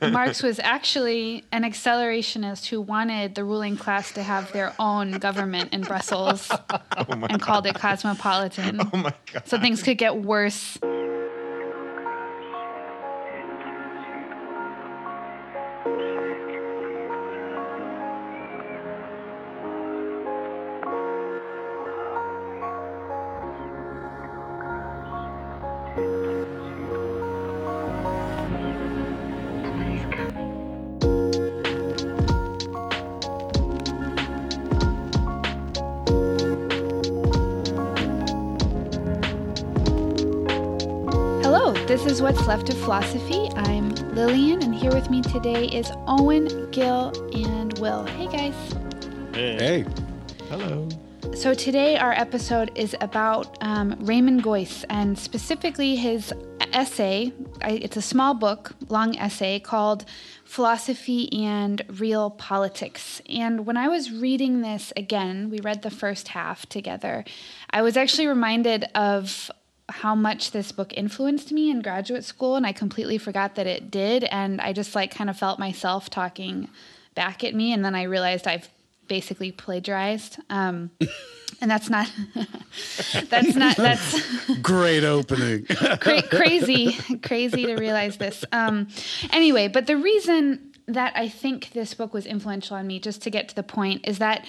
Marx was actually an accelerationist who wanted the ruling class to have their own government in Brussels Oh and called it cosmopolitan. Oh my god. So things could get worse. What's Left of Philosophy. I'm Lillian, and here with me today is Owen, Gil, and Will. Hey guys. Hey. Hello. So today our episode is about um, Raymond Geuss and specifically his essay. I, it's a small book, long essay called Philosophy and Real Politics. And when I was reading this again, we read the first half together, I was actually reminded of how much this book influenced me in graduate school and I completely forgot that it did and I just like kind of felt myself talking back at me and then I realized I've basically plagiarized um, and that's not that's not that's Great opening. cra- crazy crazy to realize this um, anyway but the reason that i think this book was influential on me just to get to the point is that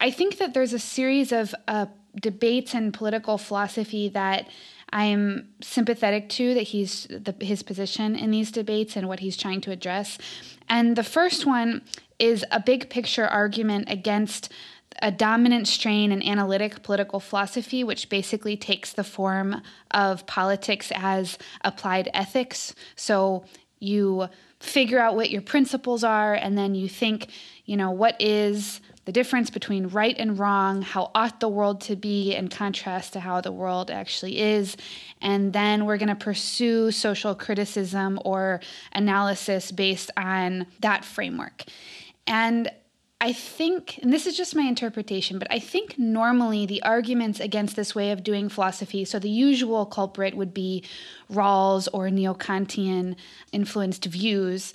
i think that there's a series of uh, debates in political philosophy that i'm sympathetic to that he's the, his position in these debates and what he's trying to address and the first one is a big picture argument against a dominant strain in analytic political philosophy, which basically takes the form of politics as applied ethics. So you figure out what your principles are, and then you think, you know, what is the difference between right and wrong? How ought the world to be in contrast to how the world actually is? And then we're going to pursue social criticism or analysis based on that framework. And I think, and this is just my interpretation, but I think normally the arguments against this way of doing philosophy, so the usual culprit would be Rawls or Neo Kantian influenced views.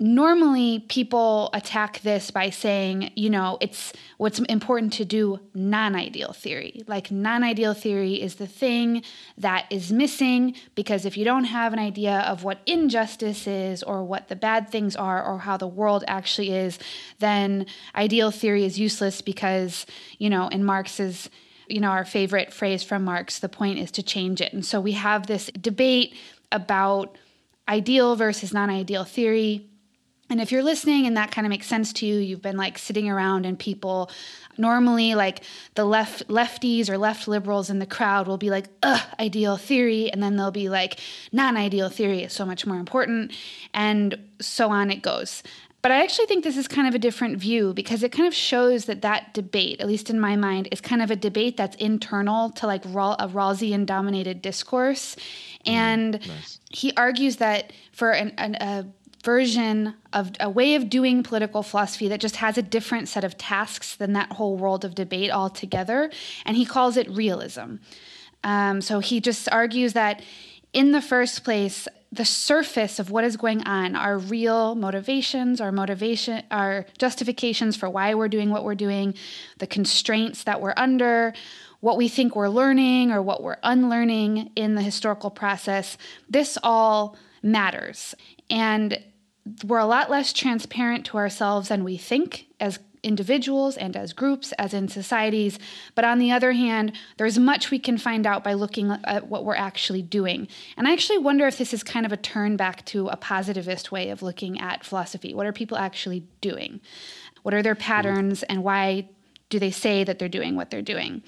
Normally, people attack this by saying, you know, it's what's important to do non ideal theory. Like, non ideal theory is the thing that is missing because if you don't have an idea of what injustice is or what the bad things are or how the world actually is, then ideal theory is useless because, you know, in Marx's you know, our favorite phrase from Marx, the point is to change it. And so we have this debate about ideal versus non ideal theory. And if you're listening and that kind of makes sense to you, you've been like sitting around and people normally like the left lefties or left liberals in the crowd will be like, ugh, ideal theory. And then they'll be like, non ideal theory is so much more important. And so on it goes. But I actually think this is kind of a different view because it kind of shows that that debate, at least in my mind, is kind of a debate that's internal to like a Rawlsian dominated discourse. Mm-hmm. And nice. he argues that for an, an, a version of a way of doing political philosophy that just has a different set of tasks than that whole world of debate altogether, and he calls it realism. Um, so he just argues that in the first place, the surface of what is going on, our real motivations, our motivation, our justifications for why we're doing what we're doing, the constraints that we're under, what we think we're learning or what we're unlearning in the historical process, this all matters. And we're a lot less transparent to ourselves than we think as individuals and as groups, as in societies. But on the other hand, there's much we can find out by looking at what we're actually doing. And I actually wonder if this is kind of a turn back to a positivist way of looking at philosophy. What are people actually doing? What are their patterns and why do they say that they're doing what they're doing?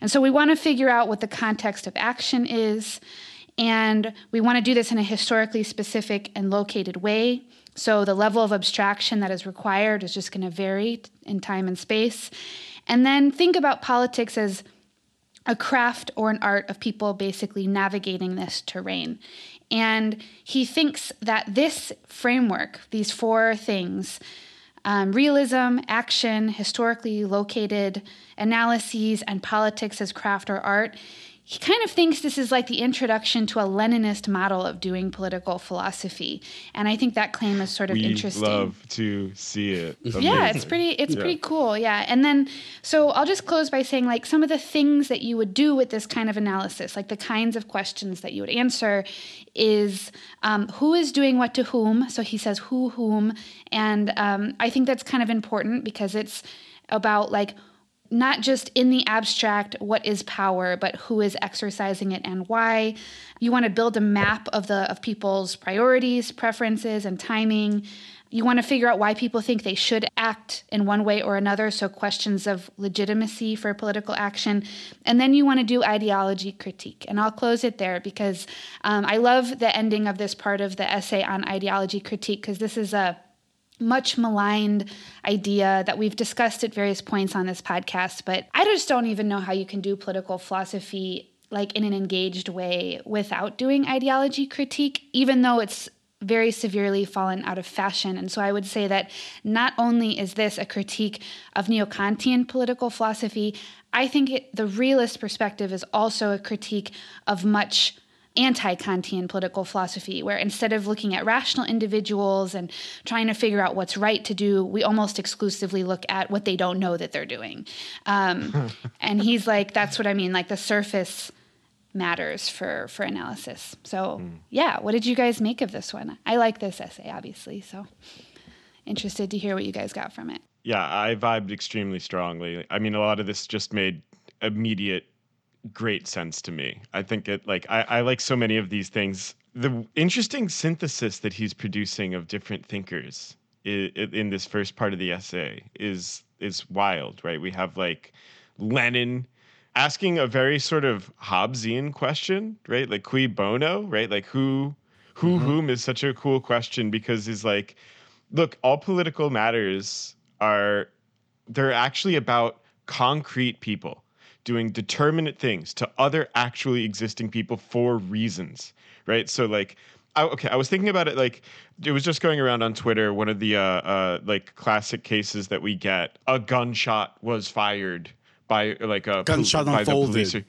And so we want to figure out what the context of action is. And we want to do this in a historically specific and located way. So the level of abstraction that is required is just going to vary in time and space. And then think about politics as a craft or an art of people basically navigating this terrain. And he thinks that this framework, these four things, um, realism, action, historically located analyses, and politics as craft or art, he kind of thinks this is like the introduction to a Leninist model of doing political philosophy, and I think that claim is sort of we interesting. love to see it. Yeah, it's pretty. It's yeah. pretty cool. Yeah, and then so I'll just close by saying like some of the things that you would do with this kind of analysis, like the kinds of questions that you would answer, is um, who is doing what to whom. So he says who whom, and um, I think that's kind of important because it's about like not just in the abstract what is power but who is exercising it and why. You want to build a map of the of people's priorities preferences and timing. You want to figure out why people think they should act in one way or another so questions of legitimacy for political action. And then you want to do ideology critique and i'll close it there because um, i love the ending of this part of the essay on ideology critique because this is a much maligned idea that we've discussed at various points on this podcast, but I just don't even know how you can do political philosophy like in an engaged way without doing ideology critique, even though it's very severely fallen out of fashion. And so I would say that not only is this a critique of neo Kantian political philosophy, I think it, the realist perspective is also a critique of much anti Kantian political philosophy, where instead of looking at rational individuals and trying to figure out what's right to do, we almost exclusively look at what they don't know that they're doing. Um, and he's like, that's what I mean, like the surface matters for for analysis. So mm. yeah, what did you guys make of this one? I like this essay, obviously. So interested to hear what you guys got from it. Yeah, I vibed extremely strongly. I mean, a lot of this just made immediate great sense to me. I think it like I, I like so many of these things. The interesting synthesis that he's producing of different thinkers in, in this first part of the essay is is wild, right? We have like Lenin asking a very sort of Hobbesian question, right? Like cui bono, right? Like who who mm-hmm. whom is such a cool question because he's like, look, all political matters are they're actually about concrete people doing determinate things to other actually existing people for reasons, right? So like I, okay, I was thinking about it like it was just going around on Twitter. One of the uh, uh, like classic cases that we get: a gunshot was fired by like a gunshot pol- unfolded.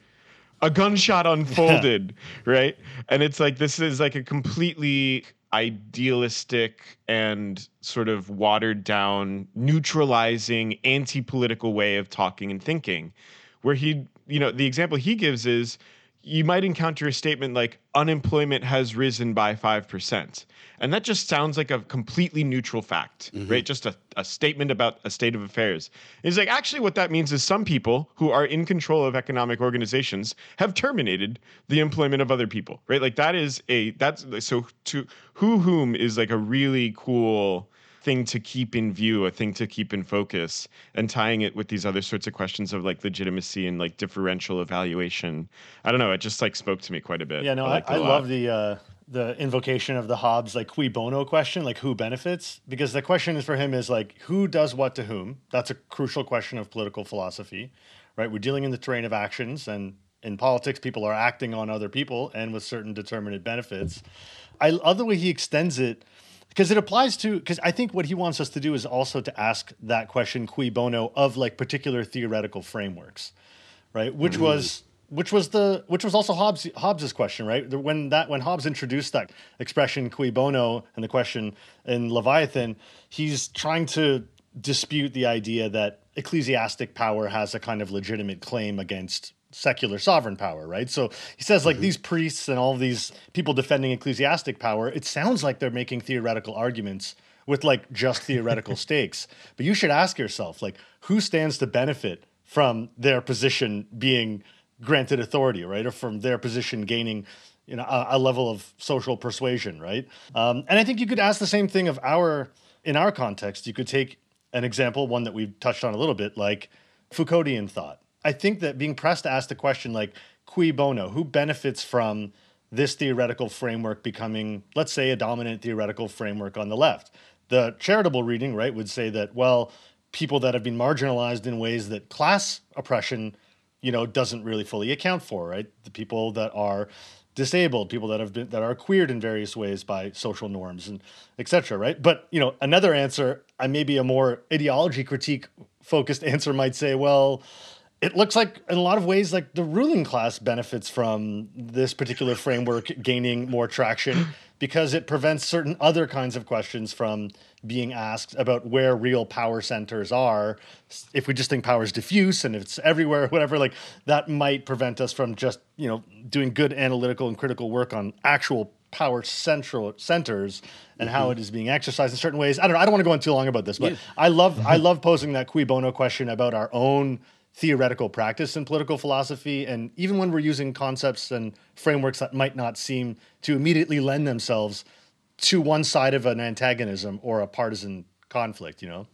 A gunshot unfolded, yeah. right? And it's like this is like a completely idealistic and sort of watered down, neutralizing, anti political way of talking and thinking where he, you know, the example he gives is you might encounter a statement like unemployment has risen by 5%. And that just sounds like a completely neutral fact, mm-hmm. right? Just a, a statement about a state of affairs. It's like actually what that means is some people who are in control of economic organizations have terminated the employment of other people, right? Like that is a that's so to who whom is like a really cool thing to keep in view, a thing to keep in focus, and tying it with these other sorts of questions of like legitimacy and like differential evaluation. I don't know. It just like spoke to me quite a bit. Yeah, no, I, I, I love the uh, the invocation of the Hobbes like cui bono question, like who benefits, because the question is for him is like who does what to whom. That's a crucial question of political philosophy, right? We're dealing in the terrain of actions, and in politics, people are acting on other people and with certain determinate benefits. I love the way he extends it because it applies to because I think what he wants us to do is also to ask that question cui bono of like particular theoretical frameworks, right? Which mm-hmm. was which was the which was also Hobbes Hobbes's question, right? When that when Hobbes introduced that expression cui bono and the question in Leviathan, he's trying to dispute the idea that ecclesiastic power has a kind of legitimate claim against secular sovereign power, right? So he says, like, mm-hmm. these priests and all these people defending ecclesiastic power, it sounds like they're making theoretical arguments with like just theoretical stakes. But you should ask yourself, like, who stands to benefit from their position being granted authority, right? Or from their position gaining you know a, a level of social persuasion, right? Um, and I think you could ask the same thing of our in our context. You could take an example, one that we've touched on a little bit, like Foucauldian thought I think that being pressed to ask the question like cui bono, who benefits from this theoretical framework becoming, let's say, a dominant theoretical framework on the left? The charitable reading, right, would say that, well, people that have been marginalized in ways that class oppression, you know, doesn't really fully account for, right? The people that are disabled, people that have been that are queered in various ways by social norms and etc. Right? But you know, another answer, I maybe a more ideology critique focused answer might say, well, it looks like in a lot of ways like the ruling class benefits from this particular framework gaining more traction because it prevents certain other kinds of questions from being asked about where real power centers are if we just think power is diffuse and it's everywhere whatever like that might prevent us from just you know doing good analytical and critical work on actual power central centers and mm-hmm. how it is being exercised in certain ways i don't know i don't want to go on too long about this but yeah. i love i love posing that cui bono question about our own theoretical practice in political philosophy. And even when we're using concepts and frameworks that might not seem to immediately lend themselves to one side of an antagonism or a partisan conflict, you know?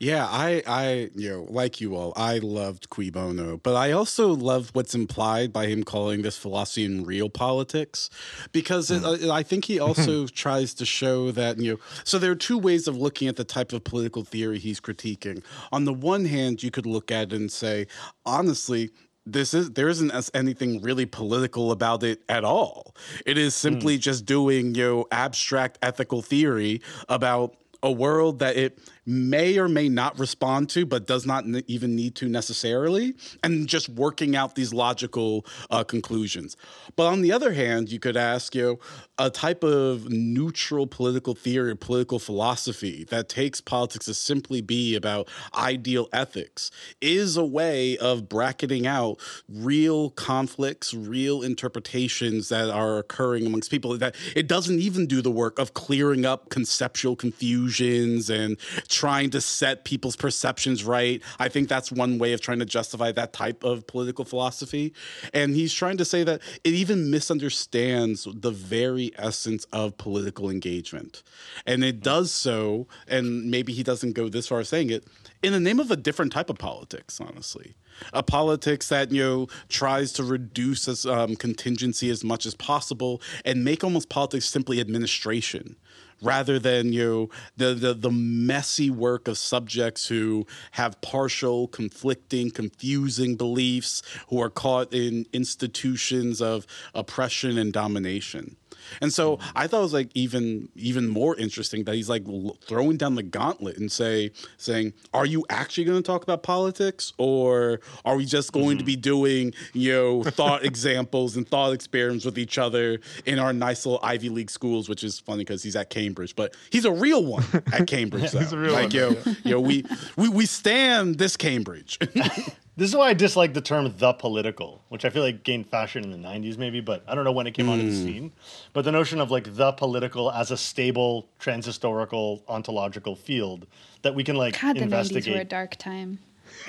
Yeah, I, I, you know, like you all, I loved Cui Bono, but I also loved what's implied by him calling this philosophy in real politics, because it, mm. I think he also tries to show that you know. So there are two ways of looking at the type of political theory he's critiquing. On the one hand, you could look at it and say, honestly, this is there isn't anything really political about it at all. It is simply mm. just doing you know abstract ethical theory about a world that it may or may not respond to, but does not even need to necessarily, and just working out these logical uh, conclusions. But on the other hand, you could ask, you know, a type of neutral political theory or political philosophy that takes politics to simply be about ideal ethics is a way of bracketing out real conflicts, real interpretations that are occurring amongst people. That it doesn't even do the work of clearing up conceptual confusions and trying to set people's perceptions right. I think that's one way of trying to justify that type of political philosophy. And he's trying to say that it even misunderstands the very essence of political engagement. And it does so, and maybe he doesn't go this far saying it, in the name of a different type of politics, honestly. A politics that you know tries to reduce as um, contingency as much as possible and make almost politics simply administration rather than you the, the the messy work of subjects who have partial, conflicting, confusing beliefs, who are caught in institutions of oppression and domination. And so I thought it was like even even more interesting that he's like throwing down the gauntlet and say saying, "Are you actually going to talk about politics, or are we just going mm-hmm. to be doing you know thought examples and thought experiments with each other in our nice little Ivy League schools?" Which is funny because he's at Cambridge, but he's a real one at Cambridge. yeah, he's a real like, one. Yo, yo, we we we stand this Cambridge. This is why I dislike the term "the political," which I feel like gained fashion in the '90s, maybe, but I don't know when it came mm. onto the scene. But the notion of like the political as a stable, transhistorical, ontological field that we can like God, investigate. the '90s were a dark time.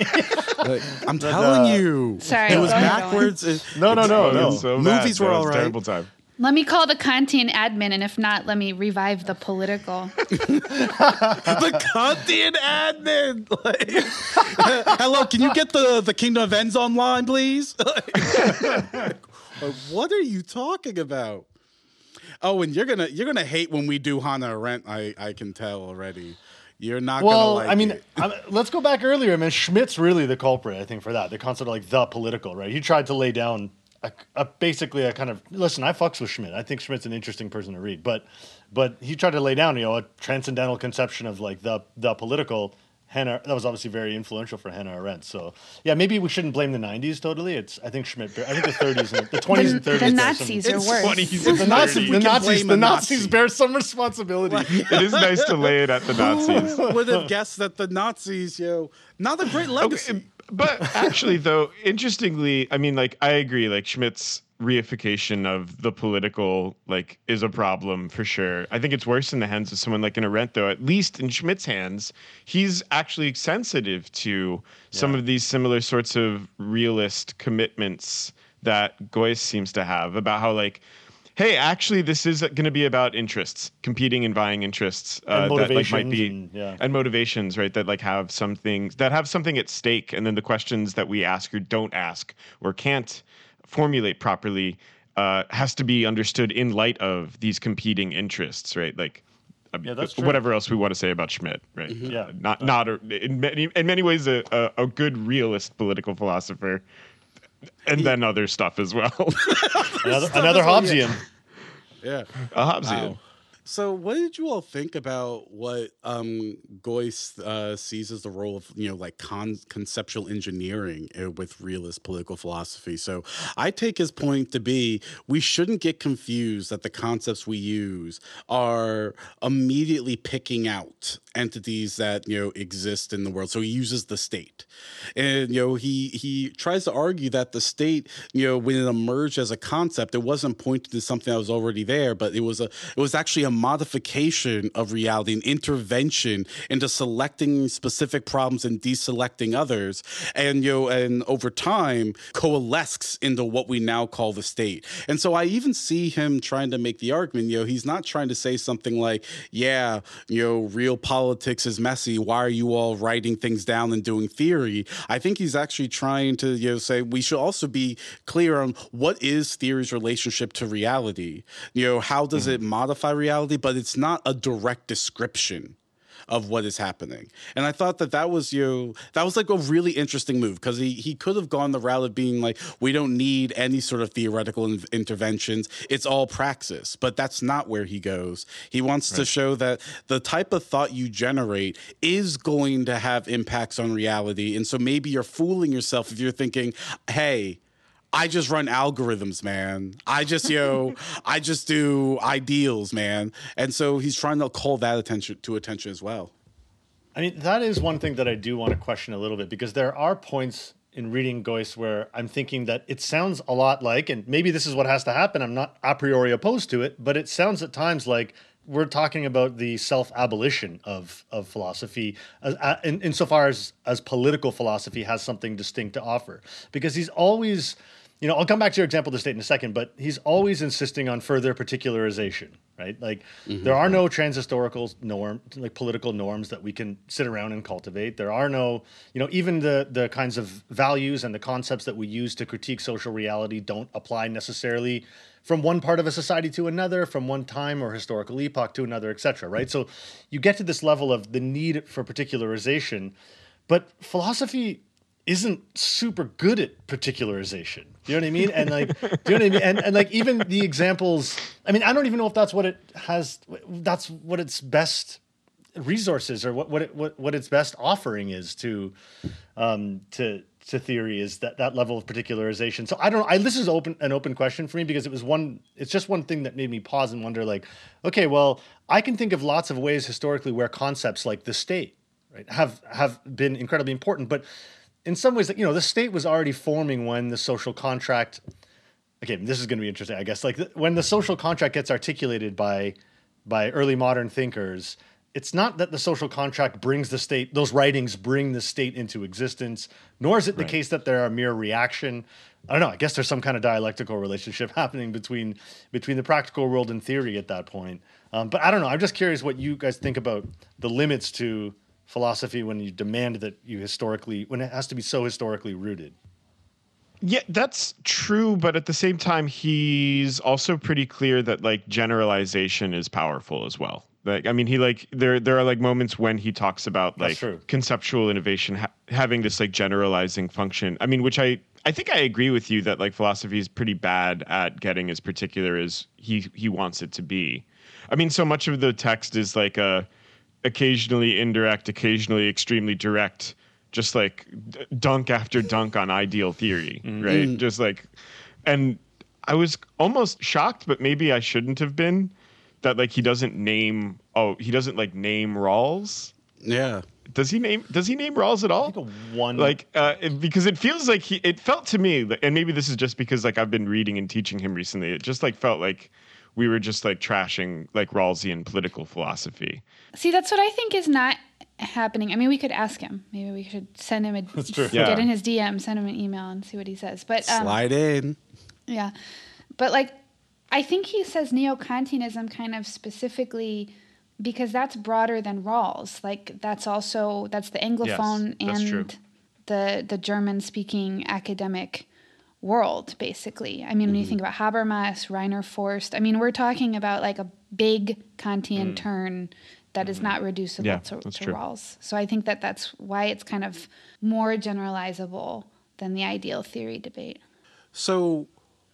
like, I'm telling uh, you, sorry, it was backwards. no, no, no, no. So Movies were all right. Terrible time. Let me call the Kantian admin, and if not, let me revive the political. the Kantian admin. Like, hello, can you get the the Kingdom of Ends online, please? what are you talking about? Oh, and you're gonna you're gonna hate when we do Hannah Arendt. I I can tell already. You're not well. Like I mean, let's go back earlier. I mean, Schmitt's really the culprit, I think, for that. The concept of like the political, right? He tried to lay down a, a, basically a kind of listen. I fucks with Schmitt. I think Schmitt's an interesting person to read, but but he tried to lay down you know a transcendental conception of like the the political. Hannah that was obviously very influential for Hannah Arendt. So yeah, maybe we shouldn't blame the '90s totally. It's I think Schmitt. I think the 30s, and, the 20s and 30s. The Nazis some, are worse. the Nazis, the Nazis, the Nazis bear some responsibility. it is nice to lay it at the Nazis. Who would have guessed that the Nazis, you know, not a great legacy. Okay, but actually, though, interestingly, I mean, like I agree. Like Schmitt's reification of the political like is a problem for sure. I think it's worse in the hands of someone like an Arendt, though. At least in Schmitt's hands, he's actually sensitive to some of these similar sorts of realist commitments that Geuss seems to have about how like hey, actually, this is going to be about interests, competing and vying interests uh, that like might be and, yeah. and motivations, right? That like have some things that have something at stake, and then the questions that we ask or don't ask or can't formulate properly uh, has to be understood in light of these competing interests, right? Like. Uh, yeah, that's true. whatever else we want to say about Schmitt, right? Mm-hmm. Yeah, not not a, in many in many ways a, a, a good realist political philosopher, and then other stuff as well. another, another Hobbesian. Yeah, a Hobbesian. Wow. So, what did you all think about what um, Geuss uh, sees as the role of, you know, like con- conceptual engineering uh, with realist political philosophy? So, I take his point to be we shouldn't get confused that the concepts we use are immediately picking out entities that you know exist in the world. So he uses the state, and you know he he tries to argue that the state, you know, when it emerged as a concept, it wasn't pointing to something that was already there, but it was a it was actually a modification of reality, an intervention into selecting specific problems and deselecting others, and you know, and over time coalesces into what we now call the state. And so I even see him trying to make the argument, you know, he's not trying to say something like, yeah, you know, real politics is messy. Why are you all writing things down and doing theory? I think he's actually trying to, you know, say we should also be clear on what is theory's relationship to reality. You know, how does mm-hmm. it modify reality? But it's not a direct description of what is happening. And I thought that that was you know, that was like a really interesting move because he he could have gone the route of being like we don't need any sort of theoretical in- interventions. It's all praxis. But that's not where he goes. He wants right. to show that the type of thought you generate is going to have impacts on reality. And so maybe you're fooling yourself if you're thinking, "Hey, I just run algorithms, man. I just, yo, I just do ideals, man. And so he's trying to call that attention to attention as well. I mean, that is one thing that I do want to question a little bit because there are points in reading Geuss where I'm thinking that it sounds a lot like, and maybe this is what has to happen. I'm not a priori opposed to it, but it sounds at times like we're talking about the self-abolition of of philosophy uh, in, insofar as as political philosophy has something distinct to offer because he's always you know, I'll come back to your example of the state in a second, but he's always insisting on further particularization, right? Like mm-hmm. there are no transhistorical norm, like political norms that we can sit around and cultivate. There are no, you know, even the the kinds of values and the concepts that we use to critique social reality don't apply necessarily from one part of a society to another, from one time or historical epoch to another, etc. Right? So you get to this level of the need for particularization, but philosophy isn't super good at particularization. You know what I mean? And like, do you know what I mean? And, and like, even the examples, I mean, I don't even know if that's what it has, that's what its best resources or what, what, it, what, what its best offering is to, um, to, to theory is that that level of particularization. So I don't. I this is open an open question for me because it was one. It's just one thing that made me pause and wonder. Like, okay, well, I can think of lots of ways historically where concepts like the state, right, have have been incredibly important. But in some ways, you know, the state was already forming when the social contract. Okay, this is going to be interesting, I guess. Like when the social contract gets articulated by by early modern thinkers, it's not that the social contract brings the state; those writings bring the state into existence. Nor is it the case that they're a mere reaction. I don't know. I guess there's some kind of dialectical relationship happening between between the practical world and theory at that point. Um, but I don't know. I'm just curious what you guys think about the limits to philosophy when you demand that you historically when it has to be so historically rooted. Yeah, that's true, but at the same time he's also pretty clear that like generalization is powerful as well. Like I mean he like there there are like moments when he talks about like conceptual innovation ha- having this like generalizing function. I mean which I I think I agree with you that like philosophy is pretty bad at getting as particular as he he wants it to be. I mean so much of the text is like a occasionally indirect, occasionally extremely direct, just like d- dunk after dunk on ideal theory, mm-hmm. right? Mm. Just like, and I was almost shocked, but maybe I shouldn't have been that like he doesn't name oh he doesn't like name Rawls. Yeah. Does he name Does he name Rawls at all? Like one like uh, it, because it feels like he. It felt to me, and maybe this is just because like I've been reading and teaching him recently. It just like felt like we were just like trashing like Rawlsian political philosophy. See, that's what I think is not happening. I mean, we could ask him. Maybe we should send him a that's true. get in his DM, send him an email, and see what he says. But um, slide in. Yeah, but like, I think he says neo-Kantianism kind of specifically because that's broader than Rawls. Like that's also that's the Anglophone yes, and the the German speaking academic world, basically. I mean, mm-hmm. when you mm-hmm. think about Habermas, Rainer Forst, I mean, we're talking about like a big Kantian mm. turn that is mm-hmm. not reducible yeah, to, to Rawls. So I think that that's why it's kind of more generalizable than the ideal theory debate. So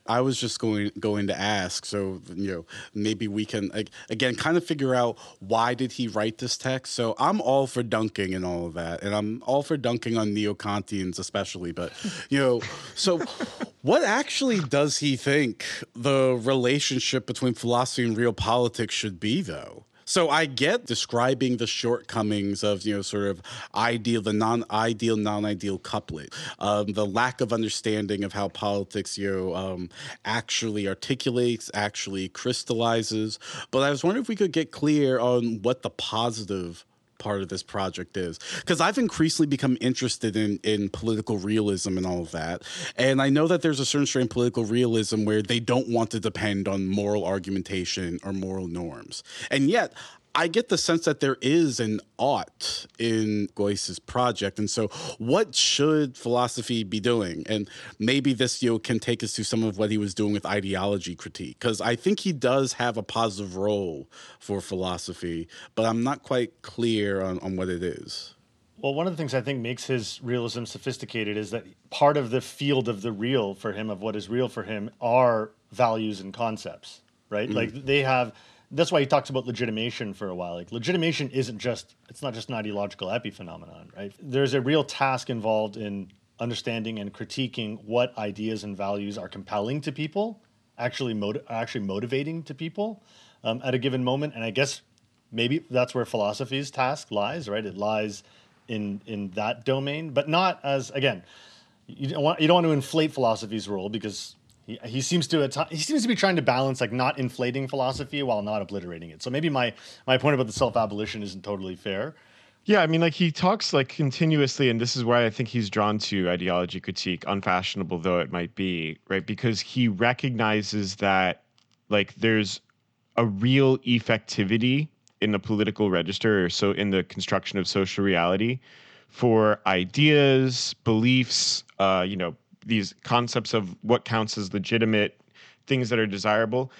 I was just going going to ask, so you know, maybe we can again kind of figure out why did he write this text. So I'm all for dunking and all of that, and I'm all for dunking on neo Kantians especially. But you know, so what actually does he think the relationship between philosophy and real politics should be, though? So I get describing the shortcomings of you know sort of ideal, the non-ideal, non-ideal couplet, um, the lack of understanding of how politics you know um, actually articulates, actually crystallizes. But I was wondering if we could get clear on what the positive part of this project is because I've increasingly become interested in in political realism and all of that. And I know that there's a certain strain of political realism where they don't want to depend on moral argumentation or moral norms. And yet I get the sense that there is an ought in Geuss's project. And so, what should philosophy be doing? And maybe this you know, can take us to some of what he was doing with ideology critique, because I think he does have a positive role for philosophy, but I'm not quite clear on, on what it is. Well, one of the things I think makes his realism sophisticated is that part of the field of the real for him, of what is real for him, are values and concepts, right? Mm-hmm. Like they have that's why he talks about legitimation for a while. Like legitimation isn't just it's not just an ideological epiphenomenon, right? There's a real task involved in understanding and critiquing what ideas and values are compelling to people, actually motiv- actually motivating to people um, at a given moment. And I guess maybe that's where philosophy's task lies, right? It lies in in that domain, but not as again. You don't want you don't want to inflate philosophy's role because he, he seems to he seems to be trying to balance like not inflating philosophy while not obliterating it. So maybe my my point about the self abolition isn't totally fair. Yeah, I mean, like he talks like continuously, and this is why I think he's drawn to ideology critique, unfashionable though it might be, right? Because he recognizes that like there's a real effectivity in the political register, or so in the construction of social reality, for ideas, beliefs, uh, you know, these concepts of what counts as legitimate things that are desirable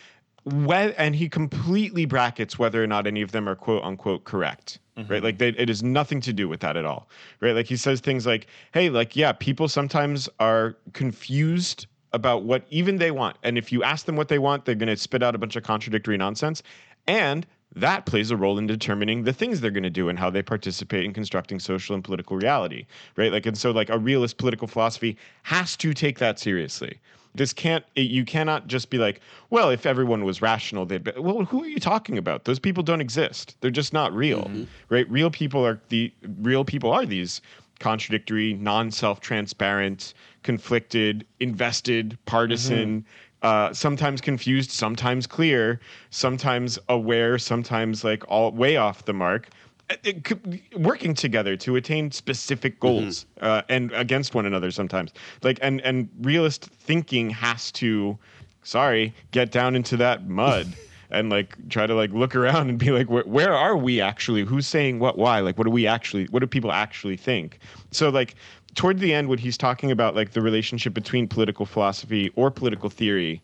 when, and he completely brackets whether or not any of them are quote unquote correct mm-hmm. right like they, it has nothing to do with that at all right like he says things like hey like yeah people sometimes are confused about what even they want and if you ask them what they want they're going to spit out a bunch of contradictory nonsense and that plays a role in determining the things they're going to do and how they participate in constructing social and political reality right? Like and so like a realist political philosophy has to take that seriously. This can't you cannot just be like well if everyone was rational they'd be well who are you talking about? Those people don't exist. They're just not real mm-hmm. right? Real people are the real people are these contradictory non-self transparent conflicted invested partisan mm-hmm uh, sometimes confused, sometimes clear, sometimes aware, sometimes like all way off the mark. It, it, working together to attain specific mm-hmm. goals mm-hmm. uh, and against one another sometimes like and and realist thinking has to sorry get down into that mud and like try to like look around and be like where, where are we actually who's saying what why like what do we actually what do people actually think so like toward the end when he's talking about like the relationship between political philosophy or political theory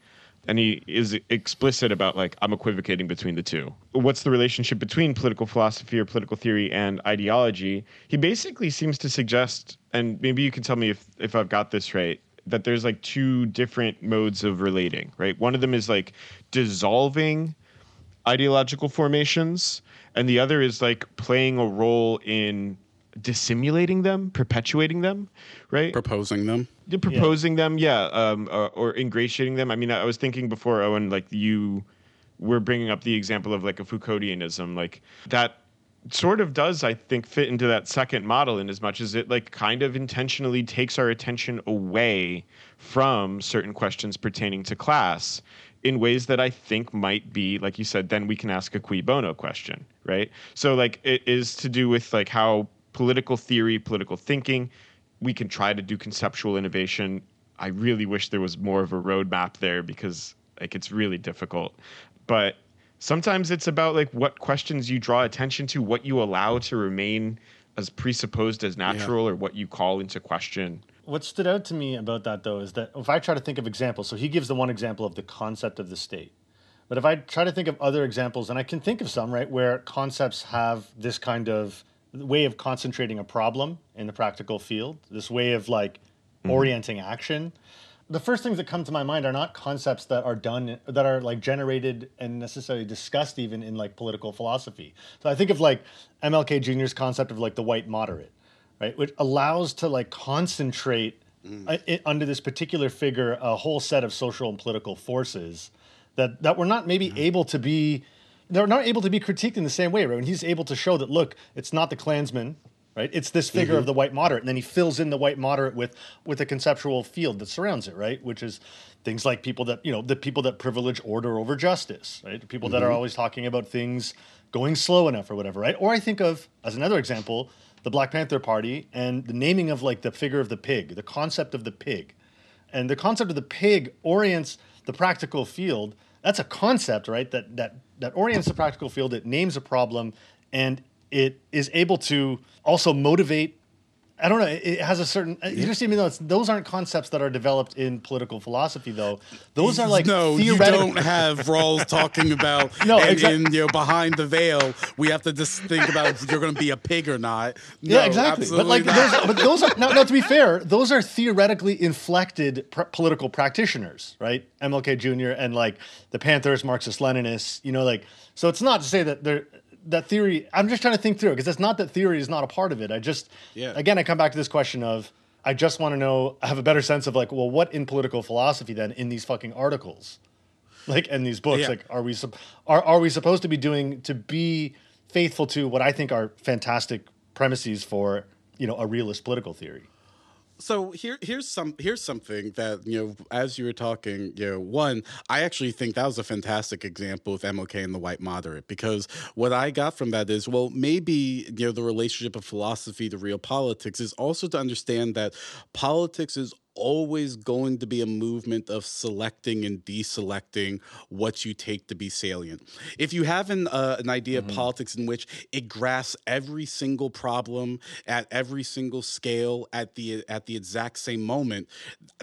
and he is explicit about like i'm equivocating between the two. What's the relationship between political philosophy or political theory and ideology? He basically seems to suggest and maybe you can tell me if if i've got this right that there's like two different modes of relating right? One of them is like dissolving ideological formations and the other is like playing a role in dissimulating them, perpetuating them, right? Proposing them. Yeah, proposing yeah. them, yeah, um, or, or, ingratiating them. I mean, I was thinking before, Owen, like you were bringing up the example of like a Foucauldianism, like that sort of does, I think, fit into that second model in as much as it like kind of intentionally takes our attention away from certain questions pertaining to class in ways that I think might be, like you said, then we can ask a cui bono question, right? So like it is to do with like how political theory, political thinking. We can try to do conceptual innovation. I really wish there was more of a roadmap there because like it's really difficult. But sometimes it's about like what questions you draw attention to, what you allow to remain as presupposed as natural, yeah. or what you call into question. What stood out to me about that though is that if I try to think of examples, so he gives the one example of the concept of the state. But if I try to think of other examples, and I can think of some, right, where concepts have this kind of way of concentrating a problem in the practical field, this way of like mm-hmm. orienting action. the first things that come to my mind are not concepts that are done that are like generated and necessarily discussed even in like political philosophy. So I think of like MLK Jr.'s concept of like the white moderate, right, which allows to like concentrate mm. it, under this particular figure a whole set of social and political forces that that were not maybe mm. able to be they're not able to be critiqued in the same way, right? When he's able to show that look, it's not the Klansman right? It's this figure mm-hmm. of the white moderate, and then he fills in the white moderate with with a conceptual field that surrounds it, right? Which is things like people that you know the people that privilege order over justice, right? People mm-hmm. that are mm-hmm. always talking about things going slow enough or whatever, right? Or I think of as another example the Black Panther Party and the naming of like the figure of the pig, the concept of the pig, and the concept of the pig orients the practical field. That's a concept, right? That that that orients the practical field. It names a problem and it is able to also motivate I don't know. It has a certain. You just even though those aren't concepts that are developed in political philosophy, though. Those are like no. You don't have Rawls talking about no. And, exactly. And, you know, behind the veil, we have to just think about if you're going to be a pig or not. No, yeah, exactly. But like, those, but those are now, now. To be fair, those are theoretically inflected pr- political practitioners, right? MLK Jr. and like the Panthers, Marxist Leninists. You know, like so. It's not to say that they're that theory i'm just trying to think through it because it's not that theory is not a part of it i just yeah. again i come back to this question of i just want to know i have a better sense of like well what in political philosophy then in these fucking articles like in these books yeah. like are we are, are we supposed to be doing to be faithful to what i think are fantastic premises for you know a realist political theory so here here's some here's something that you know as you were talking you know one i actually think that was a fantastic example of mlk and the white moderate because what i got from that is well maybe you know the relationship of philosophy to real politics is also to understand that politics is always going to be a movement of selecting and deselecting what you take to be salient. If you have an, uh, an idea mm-hmm. of politics in which it grasps every single problem at every single scale at the at the exact same moment,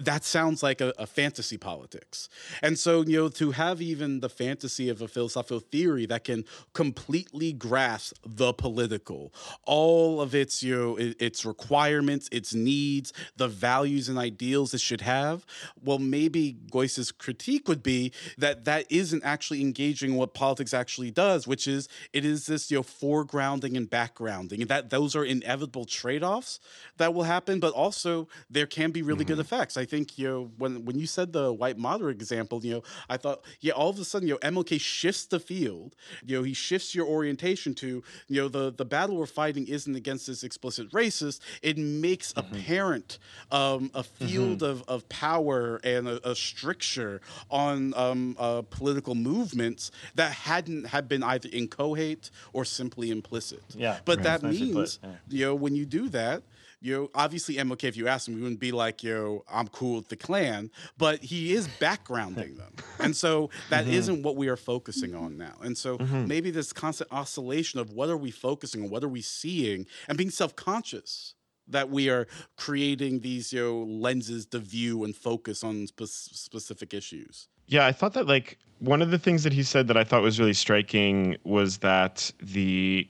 that sounds like a, a fantasy politics. And so, you know, to have even the fantasy of a philosophical theory that can completely grasp the political, all of its you know its requirements, its needs, the values and ideas ideals it should have, well, maybe Geuss's critique would be that that isn't actually engaging what politics actually does, which is it is this you know foregrounding and backgrounding, and that those are inevitable trade offs that will happen, but also there can be really mm-hmm. good effects. I think you know when when you said the white moderate example, you know, I thought yeah, all of a sudden you know MLK shifts the field, you know, he shifts your orientation to you know the the battle we're fighting isn't against this explicit racist. It makes mm-hmm. apparent um, a field mm-hmm. of, of power and a, a stricture on um, uh, political movements that hadn't had been either inchoate or simply implicit. Yeah, but right. that means yeah. you know when you do that you know, obviously MLK, if you ask him, he wouldn't be like, yo, I'm cool with the Klan, but he is backgrounding them. And so that mm-hmm. not what we are focusing on now. And so mm-hmm. maybe this constant oscillation of what are we focusing on, what are we seeing, and being self conscious that we are creating these you know lenses to view and focus on spe- specific issues yeah i thought that like one of the things that he said that i thought was really striking was that the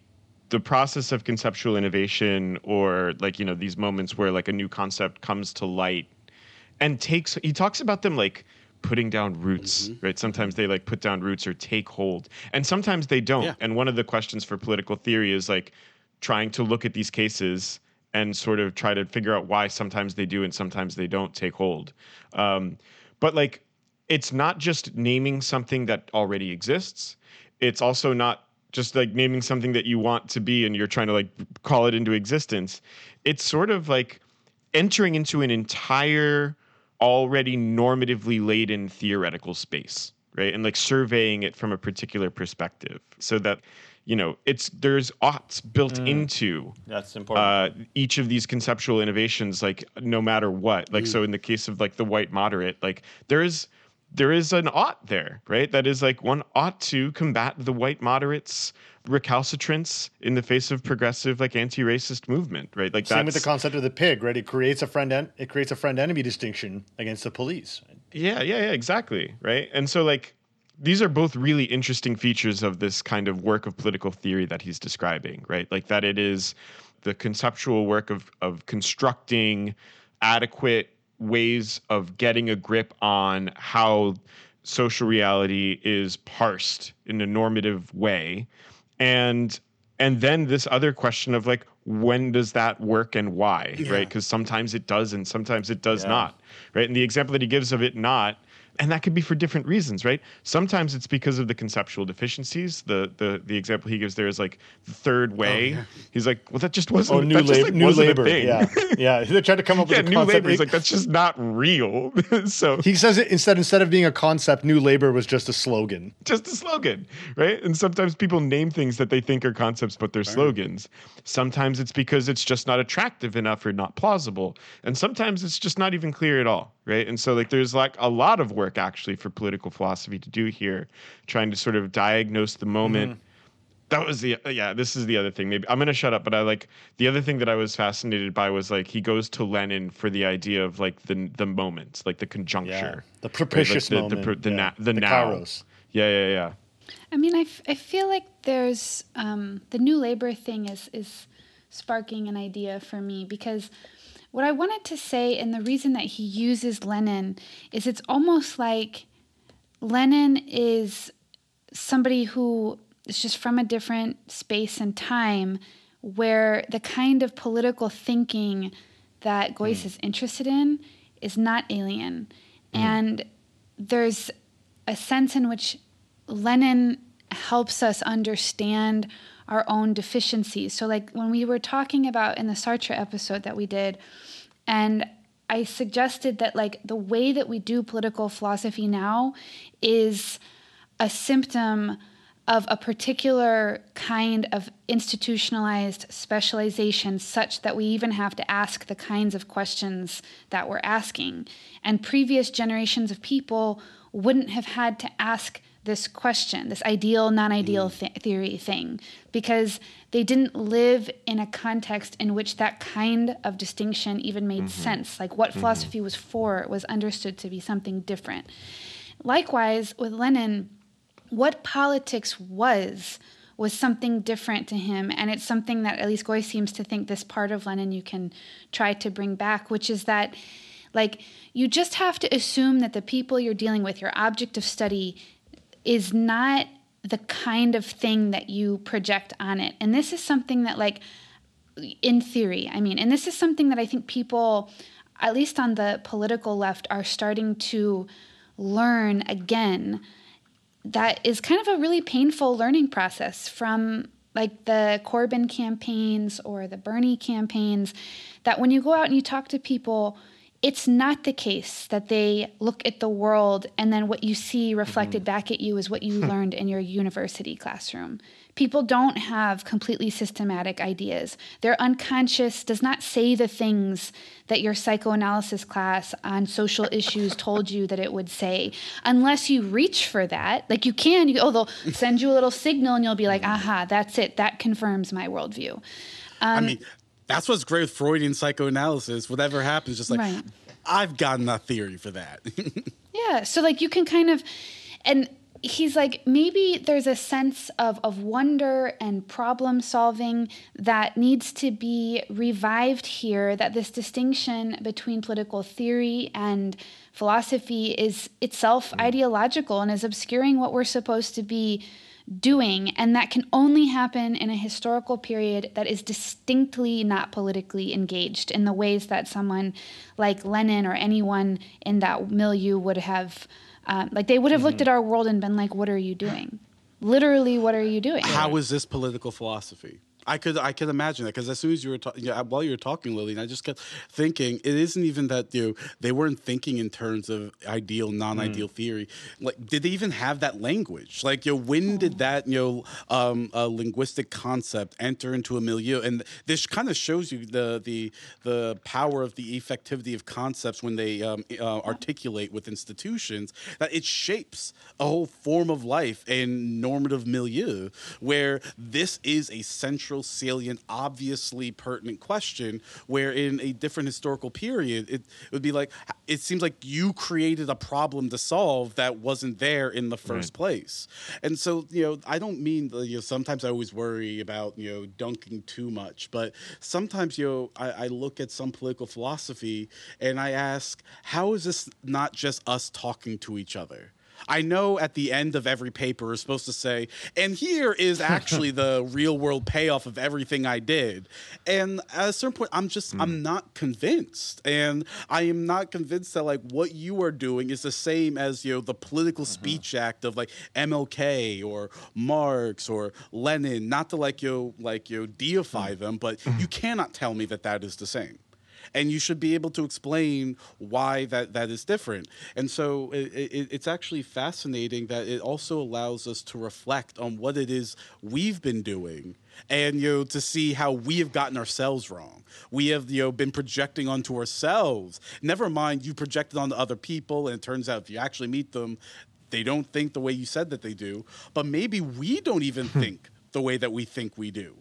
the process of conceptual innovation or like you know these moments where like a new concept comes to light and takes he talks about them like putting down roots mm-hmm. right sometimes they like put down roots or take hold and sometimes they don't yeah. and one of the questions for political theory is like trying to look at these cases and sort of try to figure out why sometimes they do and sometimes they don't take hold. Um, but like, it's not just naming something that already exists. It's also not just like naming something that you want to be and you're trying to like call it into existence. It's sort of like entering into an entire already normatively laden theoretical space, right? And like surveying it from a particular perspective so that you know it's there's oughts built mm. into that's important. uh, each of these conceptual innovations like no matter what. Like mm. so in the case of like the white moderate like there is there is an ought there right? That is like one ought to combat the white moderates recalcitrance in the face of progressive like anti-racist movement right? Like that's same with the concept of the pig right? It creates a friend en- it creates a friend enemy distinction against the police. Yeah yeah yeah exactly right? And so like these are both really interesting features of this kind of work of political theory that he's describing, right? Like that it is the conceptual work of of constructing adequate ways of getting a grip on how social reality is parsed in a normative way and and then this other question of like when does that work and why Yeah. right because sometimes it does and sometimes it does Yeah. not right and the example that he gives of it not and that could be for different reasons right sometimes it's because of the conceptual deficiencies the the the example he gives there is like the third oh, way yeah. he's like well that just wasn't Oh, new that just, labor, like, new wasn't a labor. thing. Yeah, yeah. They tried to come up with yeah a new concept. labor is like that's just not real so he says it instead instead of being a concept, new labor was just a slogan. just a slogan, right? And sometimes people name things that they think are concepts, but they're slogans. Sometimes it's because it's just not attractive enough or not plausible. And sometimes it's just not even clear at all, right? And so, like, there's like a lot of work actually for political philosophy to do here, trying to sort of diagnose the moment. That was the yeah. This is the other thing. Maybe I'm gonna shut up. But I like the other thing that I was fascinated by was like he goes to Lenin for the idea of like the the moment, like the conjuncture, Yeah, the right? Like, propitious the, moment. the, pr- the, yeah. na- the, the now. kairos. Yeah, yeah, yeah. I mean, I, f- I feel like there's um, the new labor thing is is sparking an idea for me because what I wanted to say and the reason that he uses Lenin is it's almost like Lenin is somebody who is just from a different space and time where the kind of political thinking that Geuss hmm. is interested in is not alien. Hmm. And there's a sense in which Lenin helps us understand our own deficiencies. So, like when we were talking about in the Sartre episode that we did, and I suggested that, like, the way that we do political philosophy now is a symptom of a particular kind of institutionalized specialization, such that we even have to ask the kinds of questions that we're asking. And previous generations of people wouldn't have had to ask this question, this ideal, non ideal mm. th- theory thing, because they didn't live in a context in which that kind of distinction even made mm-hmm. sense. Like what mm-hmm. philosophy was for was understood to be something different. Likewise, with Lenin, what politics was was something different to him and it's something that at least Geuss seems to think this part of lenin you can try to bring back which is that like you just have to assume that the people you're dealing with your object of study is not the kind of thing that you project on it. And this is something that like in theory i mean and this is something that i think people at least on the political left are starting to learn again. That is kind of a really painful learning process from like the Corbyn campaigns or the Bernie campaigns that when you go out and you talk to people it's not the case that they look at the world and then what you see reflected mm-hmm. back at you is what you learned in your university classroom. People don't have completely systematic ideas. Their unconscious does not say the things that your psychoanalysis class on social issues told you that it would say, unless you reach for that. Like you can, you, oh, they'll send you a little signal and you'll be like, mm-hmm. aha, that's it. That confirms my worldview. I um, mean, that's what's great with Freudian psychoanalysis. Whatever happens, just like Right. I've got enough theory for that. Yeah. So like you can kind of and he's like maybe there's a sense of of wonder and problem solving that needs to be revived here that this distinction between political theory and philosophy is itself mm. ideological and is obscuring what we're supposed to be doing and that can only happen in a historical period that is distinctly not politically engaged in the ways that someone like Lenin or anyone in that milieu would have um, like they would have looked at our world and been like what are you doing? Literally what are you doing? How is this political philosophy? I could I could imagine that because as soon as you were talking, yeah, while you were talking, Lillian, I just kept thinking it isn't even that you know, they weren't thinking in terms of ideal, non-ideal theory. Like, did they even have that language? Like, you know, when did that you know um, uh, linguistic concept enter into a milieu? And this kind of shows you the the the power of the effectivity of concepts when they um, uh, articulate with institutions. That it shapes a whole form of life and normative milieu where this is a central central, salient, obviously pertinent question. Where in a different historical period, it, it would be like it seems like you created a problem to solve that wasn't there in the first Right. place. And so, you know, I don't mean you know. Sometimes I always worry about you know dunking too much, but sometimes you know I, I look at some political philosophy and I ask, how is this not just us talking to each other? I know at the end of every paper we're supposed to say, and here is actually the real world payoff of everything I did. And at a certain point, I'm just, I'm hmm. not convinced. And I am not convinced that like what you are doing is the same as, you know, the political mm-hmm. speech act of like MLK or Marx or Lenin, not to like, you know, like, you know, deify hmm. them, but mm-hmm. you cannot tell me that that is the same and you should be able to explain why that, that is different. And so it, it, it's actually fascinating that it also allows us to reflect on what it is we've been doing and you know to see how we have gotten ourselves wrong. We have you know been projecting onto ourselves. Never mind you projected onto other people and it turns out if you actually meet them they don't think the way you said that they do, but maybe we don't even hmm. think the way that we think we do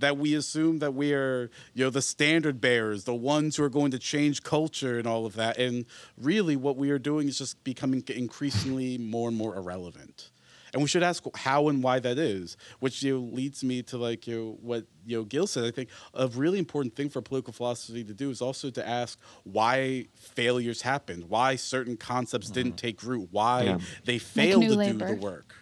that we assume that we are you know the standard bearers the ones who are going to change culture and all of that. And really what we are doing is just becoming increasingly more and more irrelevant. And we should ask how and why that is which you know, leads me to like you know, what you know gil said. I think a really important thing for political philosophy to do is also to ask why failures happened why certain concepts didn't mm. take root why Yeah. they failed New to Labor. do the work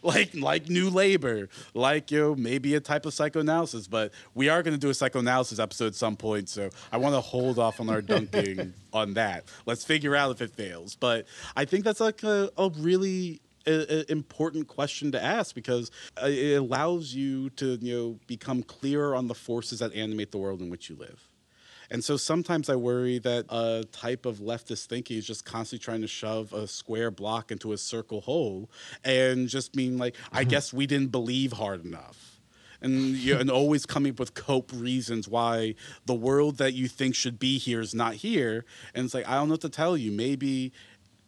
like like new labor like you know maybe a type of psychoanalysis but we are going to do a psychoanalysis episode at some point so i want to hold off on our dunking on that. Let's figure out if it fails but i think that's like a, a really a, a important question to ask because uh, it allows you to you know become clearer on the forces that animate the world in which you live and so sometimes I worry that a type of leftist thinking is just constantly trying to shove a square block into a circle hole and just mean like, I mm-hmm. guess we didn't believe hard enough. And, you know, and always coming up with cope reasons why the world that you think should be here is not here. And it's like, I don't know what to tell you. Maybe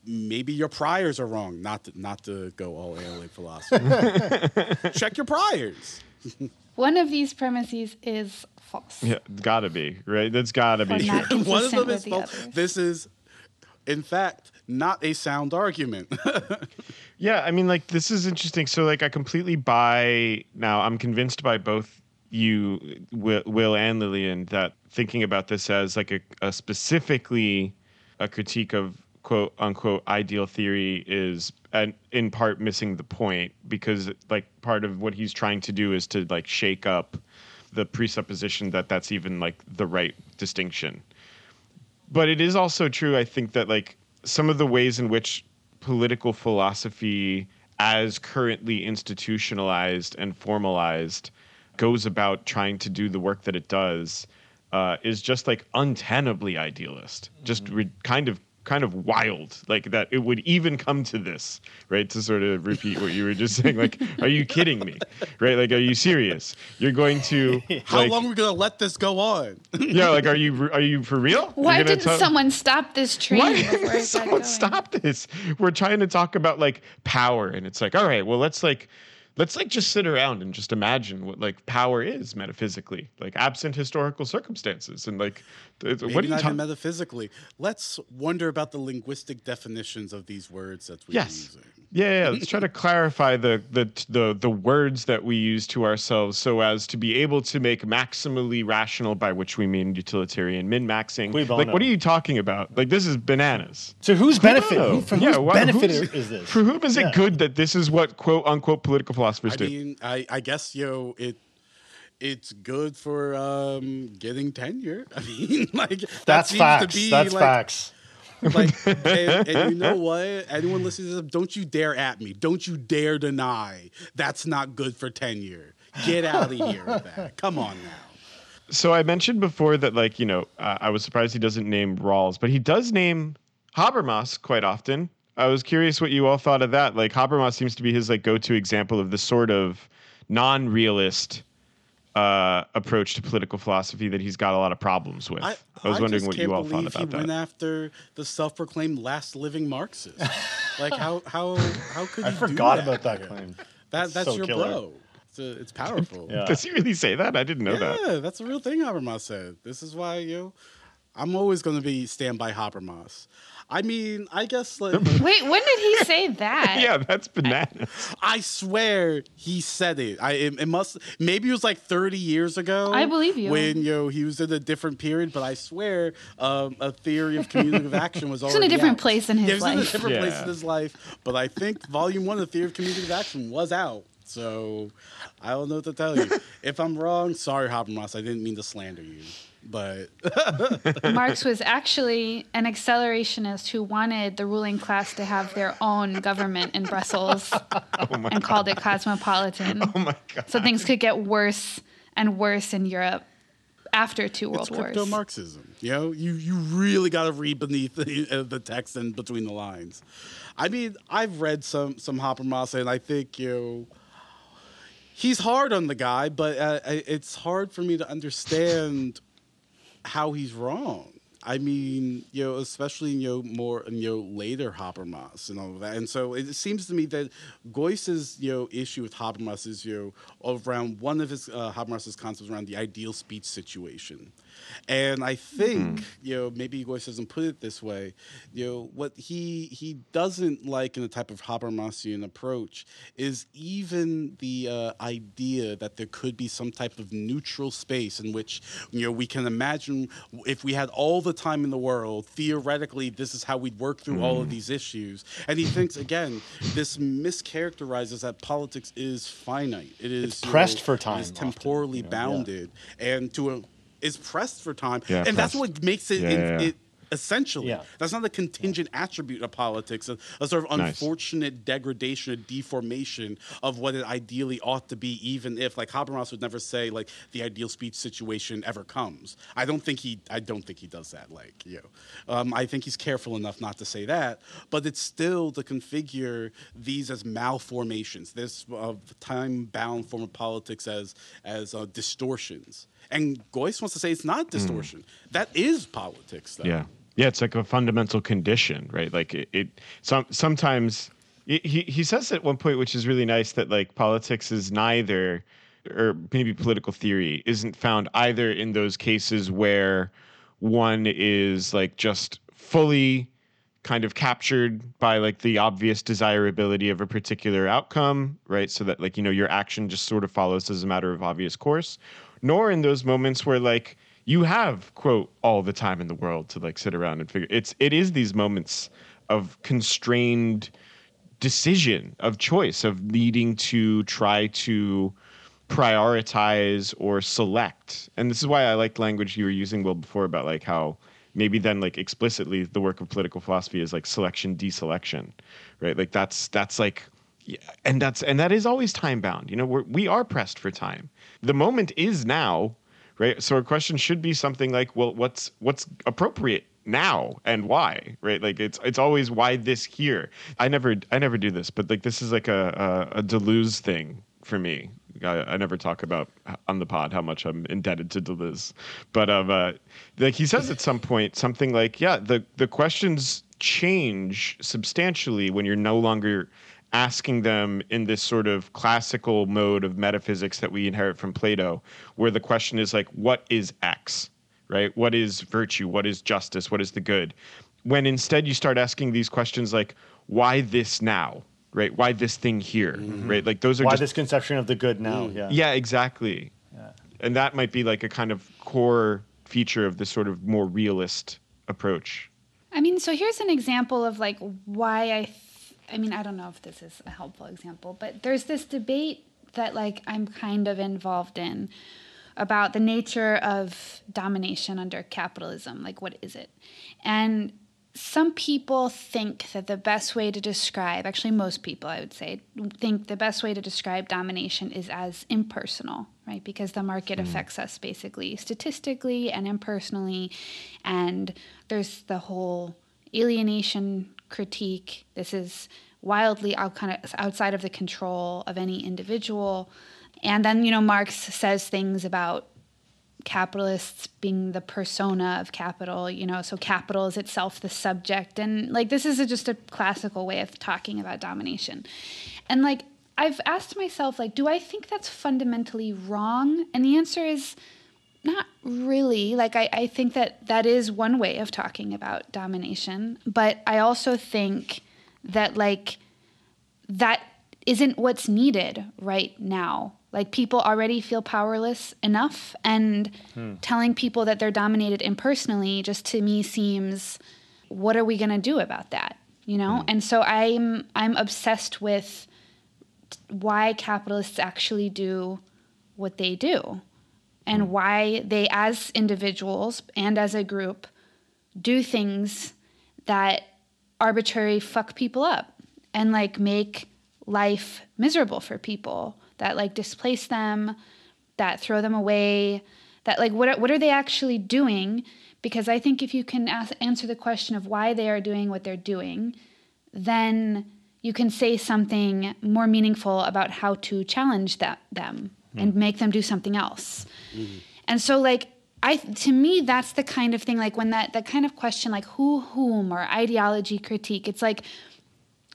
maybe your priors are wrong. Not to, not to go all ALA philosophy. Check your priors. One of these premises is false. Yeah, gotta be right. That's gotta be. not And one of them is false. others. This is, in fact, not a sound argument. Yeah, I mean, like this is interesting. So, like, I completely buy now. I'm convinced by both you, Will, Will and Lillian, that thinking about this as like a, a specifically a critique of quote unquote ideal theory is and in part missing the point because like part of what he's trying to do is to like shake up the presupposition that that's even like the right distinction. But it is also true i think that like some of the ways in which political philosophy as currently institutionalized and formalized goes about trying to do the work that it does uh, is just like untenably idealist. Just re- kind of kind of wild like that it would even come to this right to sort of repeat what you were just saying like are you kidding me right like are you serious you're going to How like, long are we gonna let this go on? yeah like are you are you for real Why didn't tell- someone stop this train why didn't someone stop this? We're trying to talk about like power, and it's like, all right, well, let's like, let's like just sit around and just imagine what like power is metaphysically, like absent historical circumstances, and like, th- Maybe what are you talking? metaphysically. Let's wonder about the linguistic definitions of these words that we're Yes. using. Yeah, yeah. Let's try to clarify the, the the the words that we use to ourselves, so as to be able to make maximally rational, by which we mean utilitarian, min maxing. Cui Like, what are you talking about? Like, this is bananas. So whose benefit? Who, for Yeah, whose why- benefit who's- is this? For whom is it Yeah. good that this is what quote unquote political philosophers do? I do? mean, I, I guess you know it. It's good for um, getting tenure. I mean, like that That's seems facts. to be That's like, facts. Like, and, and you know what? Anyone listening to this, don't you dare at me. Don't you dare deny that's not good for tenure. Get out of here with that. Come on now. So I mentioned before that, like, you know, uh, I was surprised he doesn't name Rawls, but he does name Habermas quite often. I was curious what you all thought of that. Like, Habermas seems to be his like go-to example of the sort of non-realist uh, approach to political philosophy that he's got a lot of problems with. I, was wondering just what can't you all thought believe about he went after the self-proclaimed last living Marxist. like how how how could I you do forgot that? about that claim. That that's So your killer. bro. It's, a, it's powerful. Yeah. Does he really say that? I didn't know that. Yeah, that's a real thing Habermas said. This is why you know, I'm always going to be stand by Habermas. I mean, I guess like Wait, when did he say that? Yeah, that's bananas. I swear he said it. I it, it must maybe it was like 30 years ago. I believe you. When you know he was in a different period, but I swear um, a theory of communicative action was He's already in a different out. place in his yeah, he was in a life. different place in his life. But I think Volume One of the Theory of Communicative Action was out. So I don't know what to tell you. if I'm wrong, sorry, Hopper Habermas. I didn't mean to slander you. But Marx was actually an accelerationist who wanted the ruling class to have their own government in Brussels and called it cosmopolitan. Oh my god. So things could get worse and worse in Europe after two world it's wars. Marxism. You know, you you really got to read beneath the, uh, the text and between the lines. I mean, I've read some some Habermas, and I think you know, he's hard on the guy, but uh, it's hard for me to understand how he's wrong. I mean, you know, especially you know more you know later Habermas and all of that, and so it seems to me that Geuss's you know issue with Habermas is you know around one of his uh, Habermas's concepts around the ideal speech situation, and I think you know maybe Geuss doesn't put it this way, you know what he he doesn't like in the type of Habermasian approach is even the uh, idea that there could be some type of neutral space in which you know we can imagine if we had all the time in the world theoretically this is how we'd work through all of these issues. And he thinks again this mischaracterizes that politics is finite. It is It's pressed know, for it time is often, temporally you know, yeah. bounded. And to a is pressed for time Yeah, and that's what makes it, Yeah, in- yeah, yeah. it essentially Yeah. that's not a contingent attribute of politics a, a sort of Nice. unfortunate degradation or deformation of what it ideally ought to be even if like habermas would never say like the ideal speech situation ever comes i don't think he i don't think he does that like you know um, i think he's careful enough not to say that but it's still to configure these as malformations this uh, time bound form of politics as as uh, distortions and Geuss wants to say it's not distortion. Hmm. That is politics, though. Yeah. Yeah, it's like a fundamental condition, right? Like it, it some sometimes he he he says at one point, which is really nice, that like politics is neither, or maybe political theory isn't found either in those cases where one is like just fully kind of captured by like the obvious desirability of a particular outcome, right? So that like you know your action just sort of follows as a matter of obvious course, nor in those moments where like you have quote all the time in the world to like sit around and figure it's it is these moments of constrained decision of choice of needing to try to prioritize or select. And this is why i liked language you were using will before about like how maybe then like explicitly the work of political philosophy is like selection deselection right? Like that's that's like and that's and that is always time bound you know? We're, we are pressed for time the moment is now right? So our question should be something like well what's what's appropriate now and why right? Like it's it's always why this here? I never i never do this but like this is like a a, a deleuze thing for me. I, I never talk about on the pod how much i'm indebted to deleuze. But um uh, like he says at some point something like yeah the the questions change substantially when you're no longer asking them in this sort of classical mode of metaphysics that we inherit from Plato, where the question is like, what is X, right? What is virtue? What is justice? What is the good? When instead you start asking these questions like, why this now, right? Why this thing here, mm-hmm. right? Like those are Why just this conception of the good now? Mm. Yeah. yeah, exactly. Yeah. And that might be like a kind of core feature of this sort of more realist approach. I mean, so here's an example of like why I, th- I mean, I don't know if this is a helpful example, but there's this debate that like I'm kind of involved in about the nature of domination under capitalism. Like, what is it? And some people think that the best way to describe, actually, most people, I would say, think the best way to describe domination is as impersonal, right? Because the market hmm. affects us basically statistically and impersonally. And there's the whole alienation critique. This is wildly out, kind of outside of the control of any individual. And then, you know, Marx says things about capitalists being the persona of capital, you know, so capital is itself the subject. And like, this is a, just a classical way of talking about domination. And like, I've asked myself, like, do I think that's fundamentally wrong? And the answer is not really. Like, I, I think that that is one way of talking about domination. But I also think that, like, that isn't what's needed right now. Like people already feel powerless enough, and hmm. telling people that they're dominated impersonally just to me seems, what are we going to do about that? You know? Hmm. And so I'm I'm obsessed with why capitalists actually do what they do, and why they, as individuals and as a group, do things that arbitrarily fuck people up and like make life miserable for people that like displace them, that throw them away, that like what what are they actually doing? Because I think if you can ask, answer the question of why they are doing what they're doing, then you can say something more meaningful about how to challenge that them mm. and make them do something else. Mm-hmm. And so like I to me that's the kind of thing like when that that kind of question like who whom or ideology critique it's like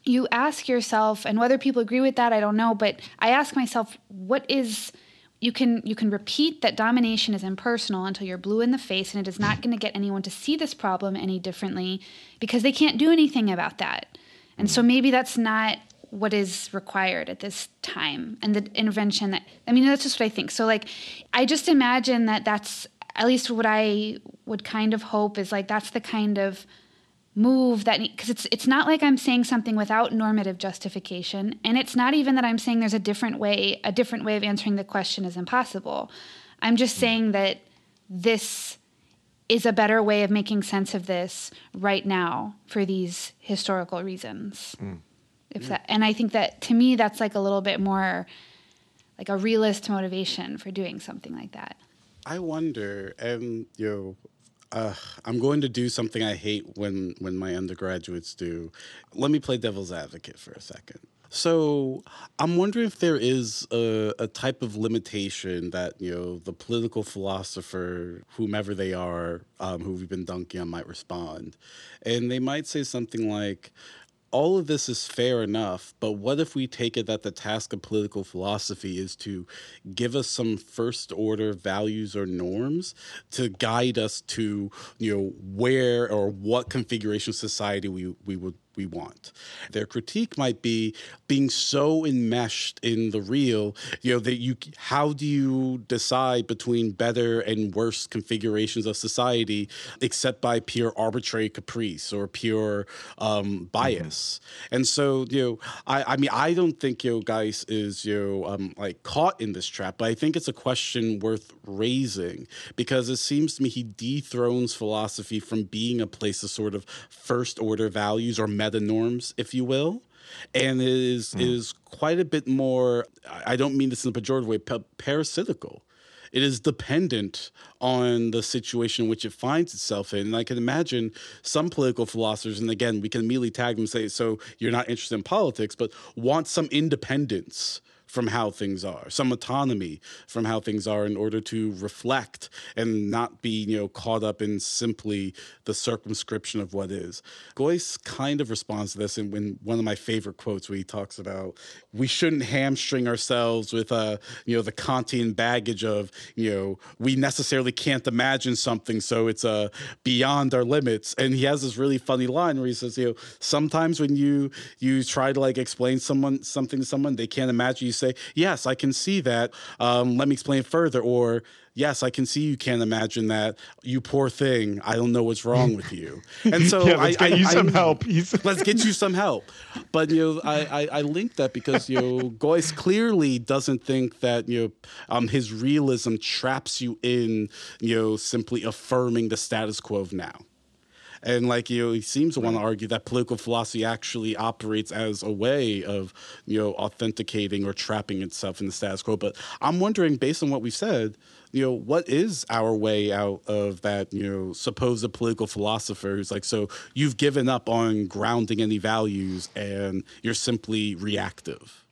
you ask yourself and whether people agree with that i don't know but i ask myself what is you can you can repeat that domination is impersonal until you're blue in the face and it is not going to get anyone to see this problem any differently because they can't do anything about that and so maybe that's not what is required at this time and the intervention that i mean that's just what i think so like i just imagine that that's at least what i would kind of hope is like that's the kind of move that because it's it's not like I'm saying something without normative justification and it's not even that I'm saying there's a different way a different way of answering the question is impossible. I'm just hmm. saying that this is a better way of making sense of this right now for these historical reasons. Mm. If yeah. that and I think that to me that's like a little bit more like a realist motivation for doing something like that. I wonder, and you know, uh, I'm going to do something I hate when when my undergraduates do. Let me play devil's advocate for a second. So I'm wondering if there is a, a, type of limitation that you know the political philosopher, whomever they are, um, who we've been dunking on, might respond, and they might say something like, all of this is fair enough, but what if we take it that the task of political philosophy is to give us some first order values or norms to guide us to, you know, where or what configuration of society we, we would we want. Their critique might be being so enmeshed in the real, you know, that you how do you decide between better and worse configurations of society except by pure arbitrary caprice or pure um, bias? Mm-hmm. And so, you know, I, I mean, I don't think you know, Geuss is you know, um, like caught in this trap, but I think it's a question worth raising because it seems to me he dethrones philosophy from being a place of sort of first order values or meta norms, if you will and it is mm. is quite a bit more. I don't mean this in a pejorative way. parasitical. It is dependent on the situation in which it finds itself in. And I can imagine some political philosophers, and again, we can immediately tag them and say, "So you're not interested in politics, but want some independence." From how things are, some autonomy from how things are in order to reflect and not be, you know, caught up in simply the circumscription of what is. Geuss kind of responds to this in, in one of my favorite quotes where he talks about we shouldn't hamstring ourselves with uh, you know, the Kantian baggage of, you know, we necessarily can't imagine something, so it's uh beyond our limits. And he has this really funny line where he says, you know, sometimes when you you try to like explain someone something to someone, they can't imagine you say, Yes, I can see that. Um, let me explain further. Or, Yes, I can see you can't imagine that. You poor thing. I don't know what's wrong with you. And so yeah, let's I, get I, you I, some help. let's get you some help. But you know, I, I, link that because you know, Geuss clearly doesn't think that you know um, his realism traps you in you know simply affirming the status quo of now. And like you know, he seems to want to argue that political philosophy actually operates as a way of you know authenticating or trapping itself in the status quo. But I'm wondering, based on what we've said, you know, what is our way out of that, you know, supposed political philosopher who's like, so you've given up on grounding any values and you're simply reactive?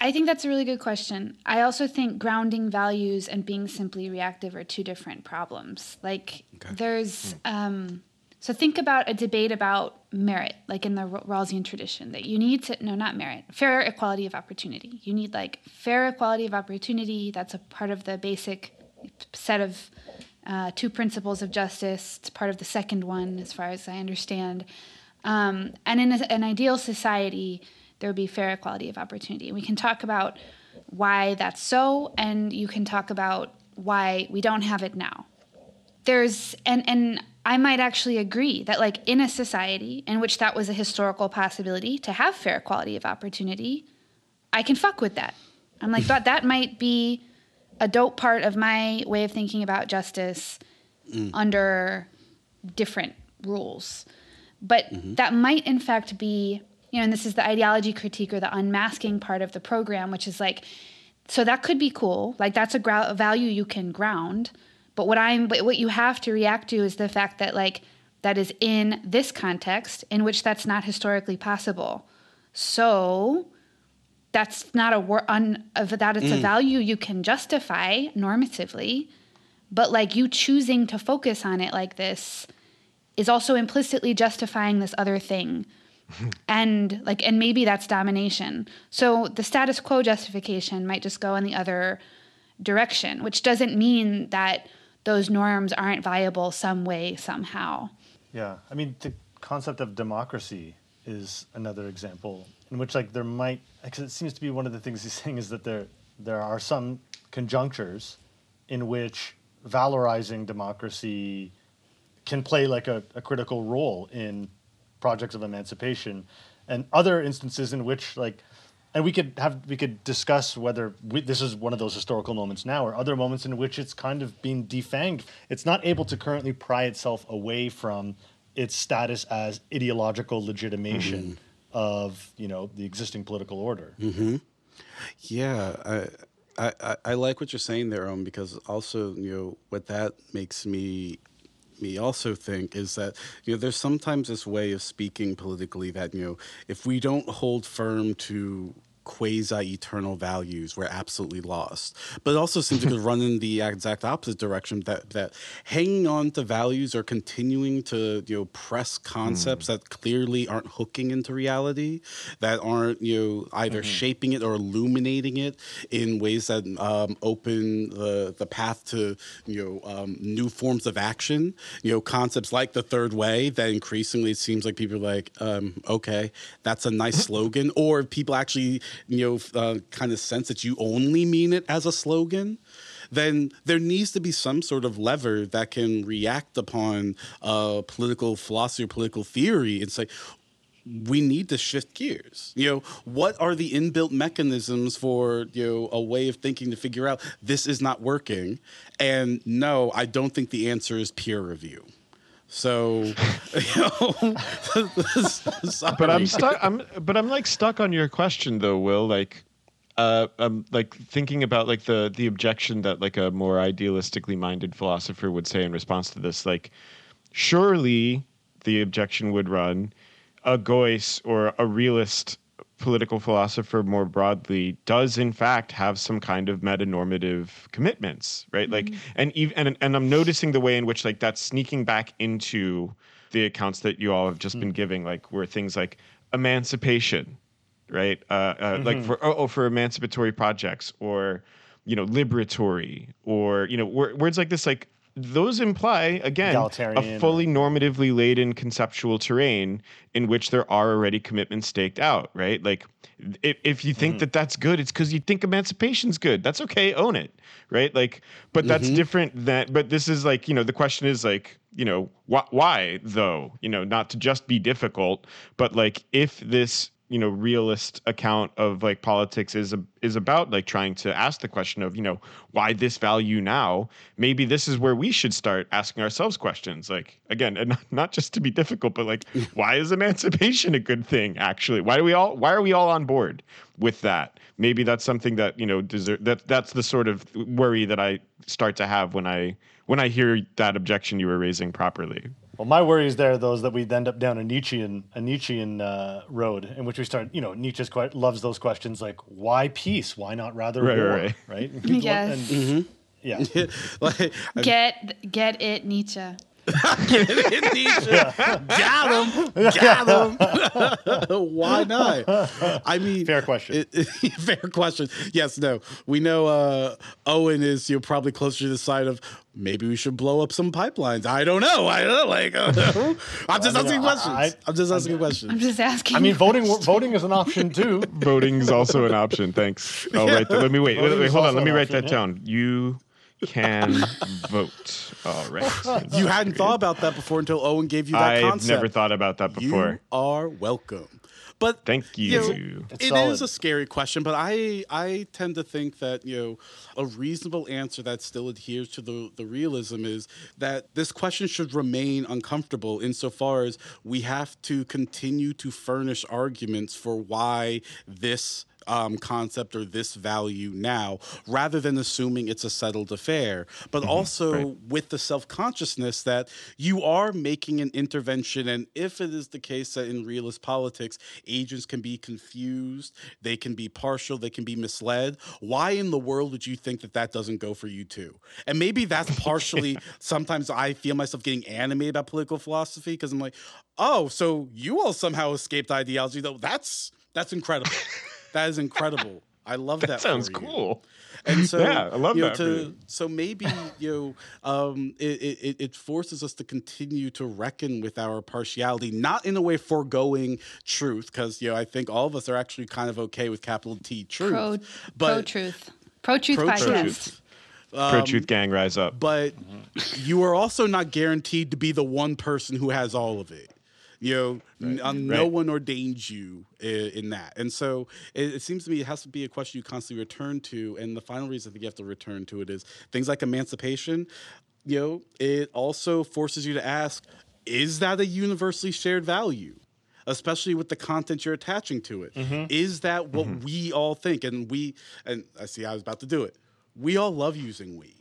I think that's a really good question. I also think grounding values and being simply reactive are two different problems. Like, okay. there's, hmm. um, So think about a debate about merit, like in the Rawlsian tradition, that you need to, no, not merit, fair equality of opportunity. You need like fair equality of opportunity. That's a part of the basic set of uh, two principles of justice. It's part of the second one, as far as I understand. Um, and in a, an ideal society, there would be fair equality of opportunity. We can talk about why that's so, and you can talk about why we don't have it now. There's and and I might actually agree that, like, in a society in which that was a historical possibility to have fair equality of opportunity, I can fuck with that. I'm like, that that might be a dope part of my way of thinking about justice mm. under different rules. But mm-hmm. that might, in fact, be, you know, and this is the ideology critique or the unmasking part of the program, which is like, so that could be cool. Like, that's a, a value you can ground but what I'm what you have to react to is the fact that like that is in this context in which that's not historically possible. So that's not a wor- un, of that it's mm. a value you can justify normatively, but like you choosing to focus on it like this is also implicitly justifying this other thing. and like and maybe that's domination. So the status quo justification might just go in the other direction, which doesn't mean that those norms aren't viable some way, somehow. Yeah. I mean, the concept of democracy is another example in which, like, there might, because it seems to be one of the things he's saying is that there, there are some conjunctures in which valorizing democracy can play like a, a critical role in projects of emancipation and other instances in which like and we could have we could discuss whether we, this is one of those historical moments now or other moments in which it's kind of being defanged it's not able to currently pry itself away from its status as ideological legitimation mm-hmm. of you know the existing political order mm-hmm. yeah I, I, I like what you're saying there, um, because also, you know, what that makes me me also think is that you know there's sometimes this way of speaking politically that you know if we don't hold firm to quasi eternal values were absolutely lost. But it also seems to run in the exact opposite direction that that hanging on to values or continuing to you know press concepts mm. that clearly aren't hooking into reality, that aren't you know either mm-hmm. shaping it or illuminating it in ways that um, open the the path to you know um, new forms of action. You know concepts like the third way that increasingly it seems like people are like um, okay that's a nice slogan or people actually you know, uh, kind of sense that you only mean it as a slogan, then there needs to be some sort of lever that can react upon uh, political philosophy or political theory and say, we need to shift gears. You know, what are the inbuilt mechanisms for, you know, a way of thinking to figure out this is not working? And no, I don't think the answer is peer review. So, you know, but I'm stuck. I'm but I'm like stuck on your question though, Will. Like, uh, I'm like thinking about like the the objection that like a more idealistically minded philosopher would say in response to this. Like, surely the objection would run a Geuss or a realist political philosopher more broadly does in fact have some kind of metanormative commitments right mm-hmm. like and even and, and i'm noticing the way in which like that's sneaking back into the accounts that you all have just mm-hmm. been giving like where things like emancipation right uh, uh mm-hmm. like for oh, oh, for emancipatory projects or you know liberatory or you know words like this like those imply again a fully normatively laden conceptual terrain in which there are already commitments staked out right like if, if you think mm-hmm. that that's good it's because you think emancipation's good that's okay own it right like but that's mm-hmm. different than but this is like you know the question is like you know wh- why though you know not to just be difficult but like if this you know realist account of like politics is a, is about like trying to ask the question of you know why this value now? Maybe this is where we should start asking ourselves questions. Like again and not just to be difficult but like why is emancipation a good thing actually? Why do we all why are we all on board with that? Maybe that's something that you know deserve that that's the sort of worry that i start to have when i when i hear that objection you were raising properly well, my worries there, though, is that we end up down a Nietzschean, a Nietzschean uh, road in which we start, you know, Nietzsche quite loves those questions like, why peace? Why not rather right, war? Right, right. yes. And, mm-hmm. Yeah. like, get get it, Nietzsche. Indonesia. Got him. Got him. Why not? I mean, Fair question. it- it- fair question. Yes, no. We know uh, Owen is you know, probably closer to the side of maybe we should blow up some pipelines. I don't know. I don't know. Like, uh, I'm just I mean, asking I- questions. I, I- am just asking questions. I'm just asking. I mean, voting voting is an option too. Voting is also an option. Thanks. I'll write that. Let me wait. Wait, Voting wait is hold on. Let me an write that option, down. You can vote. All right. You hadn't thought about that before until Owen gave you that I've concept. never thought about that before. You are welcome. But Thank you know, you. it It's is a scary question, but I I tend to think that you know a reasonable answer that still adheres to the the realism is that this question should remain uncomfortable insofar as we have to continue to furnish arguments for why this um, concept or this value now, rather than assuming it's a settled affair, but also right. with the self consciousness that you are making an intervention. And if it is the case that in realist politics, agents can be confused, they can be partial, they can be misled, why in the world would you think that that doesn't go for you too? And maybe that's partially sometimes I feel myself getting animated about political philosophy because I'm like, oh, so you all somehow escaped ideology, though. That's that's incredible. that is incredible. I love that. That sounds for you. cool. And so, Yeah, I love you know, that to- So maybe you know, um, it, it it forces us to continue to reckon with our partiality, not in a way foregoing truth, because you know I think all of us are actually kind of okay with capital T truth, pro but pro truth, pro truth Pro-truth. podcast. Pro Truth Gang, rise up. but you are also not guaranteed to be the one person who has all of it. You know, n- uh, no Right. one ordains you in, in that, and so it, it seems to me it has to be a question you constantly return to. And the final reason I think you have to return to it is things like emancipation. You know, it also forces you to ask: Is that a universally shared value? especially with the content you're attaching to it. Mm-hmm. Is that what mm-hmm. we all think? And we, and I see I was about to do it. We all love using we.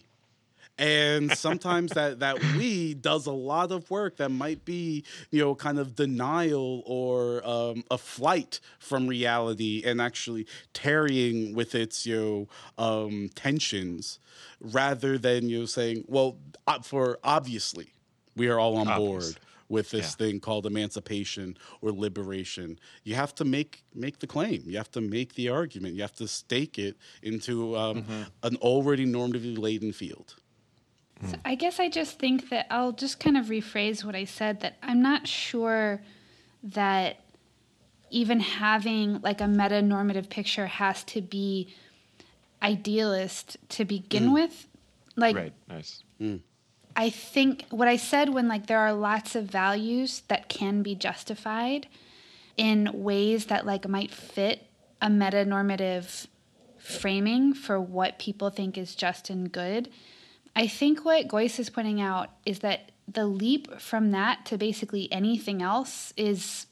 And sometimes that that we does a lot of work that might be, you know, kind of denial or um, a flight from reality and actually tarrying with its, you know, um, tensions rather than, you know, saying, well, uh, for obviously, we are all on board with this thing called emancipation or liberation. You have to make make the claim. You have to make the argument. You have to stake it into um, an already normatively laden field. So mm. I guess I just think that I'll just kind of rephrase what I said that I'm not sure that even having like a meta normative picture has to be idealist to begin mm. with. Like Right. Nice. Mm. I think what I said when like there are lots of values that can be justified in ways that like might fit a meta normative framing for what people think is just and good. I think what Geuss is pointing out is that the leap from that to basically anything else is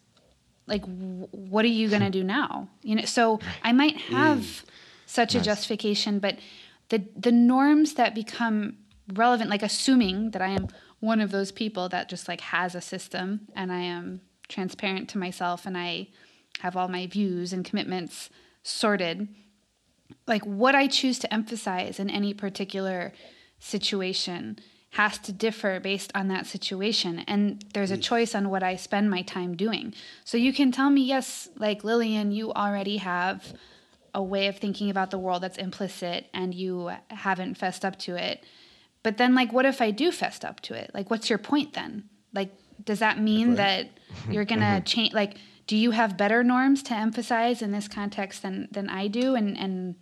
like w- what are you going to do now? You know, so I might have mm. such a justification, but the the norms that become relevant like assuming that I am one of those people that just like has a system and I am transparent to myself and I have all my views and commitments sorted like what I choose to emphasize in any particular situation has to differ based on that situation and there's a choice on what I spend my time doing. So you can tell me yes, like Lillian, you already have a way of thinking about the world that's implicit and you haven't fessed up to it. But then like what if I do fessed up to it? Like what's your point then? Like does that mean that you're going to mm-hmm. change like do you have better norms to emphasize in this context than than I do and and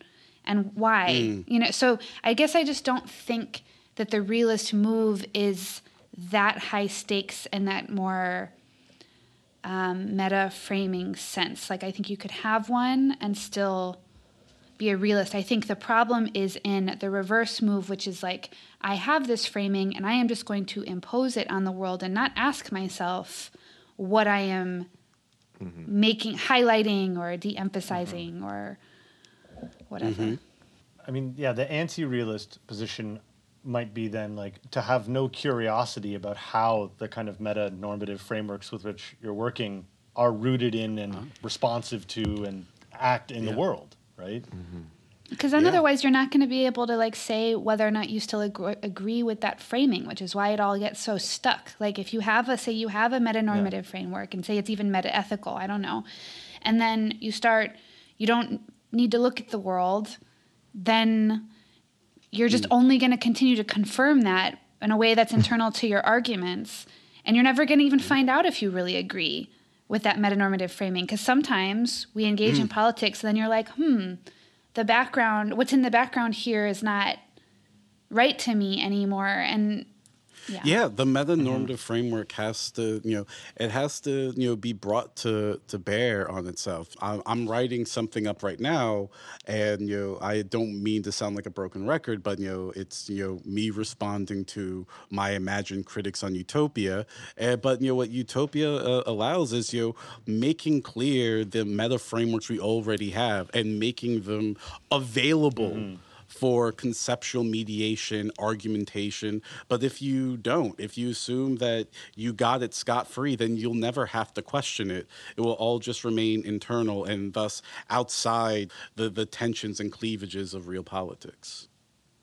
and why? Hmm. You know, so I guess I just don't think that the realist move is that high stakes and that more um, meta framing sense. Like I think you could have one and still be a realist. I think the problem is in the reverse move, which is like I have this framing and I am just going to impose it on the world and not ask myself what I am mm-hmm. making, highlighting or de-emphasizing mm-hmm. or whatever. Mm-hmm. I mean, yeah, the anti-realist position might be then like to have no curiosity about how the kind of meta-normative frameworks with which you're working are rooted in and uh-huh. responsive to and act in the world, right? Mm-hmm. Because then Yeah. otherwise you're not going to be able to like say whether or not you still agree, agree with that framing, which is why it all gets so stuck. Like if you have a say you have a metanormative framework and say it's even meta ethical, I don't know, and then you start you don't need to look at the world, then you're just hmm. only going to continue to confirm that in a way that's hmm. internal to your arguments, and you're never going to even hmm. find out if you really agree with that metanormative framing. Because sometimes we engage in politics, and then you're like, hmm the background what's in the background here is not right to me anymore and yeah, Yeah, the meta normative framework has to, you know, it has to, you know, be brought to to bear on itself. I'm, I'm writing something up right now, and you know, I don't mean to sound like a broken record, but you know, it's you know me responding to my imagined critics on Utopia. Uh, but you know what Utopia uh, allows is you know making clear the meta frameworks we already have and making them available for conceptual mediation, argumentation. But if you don't, if you assume that you got it scot free, then you'll never have to question it. It will all just remain internal and thus outside the, the tensions and cleavages of real politics.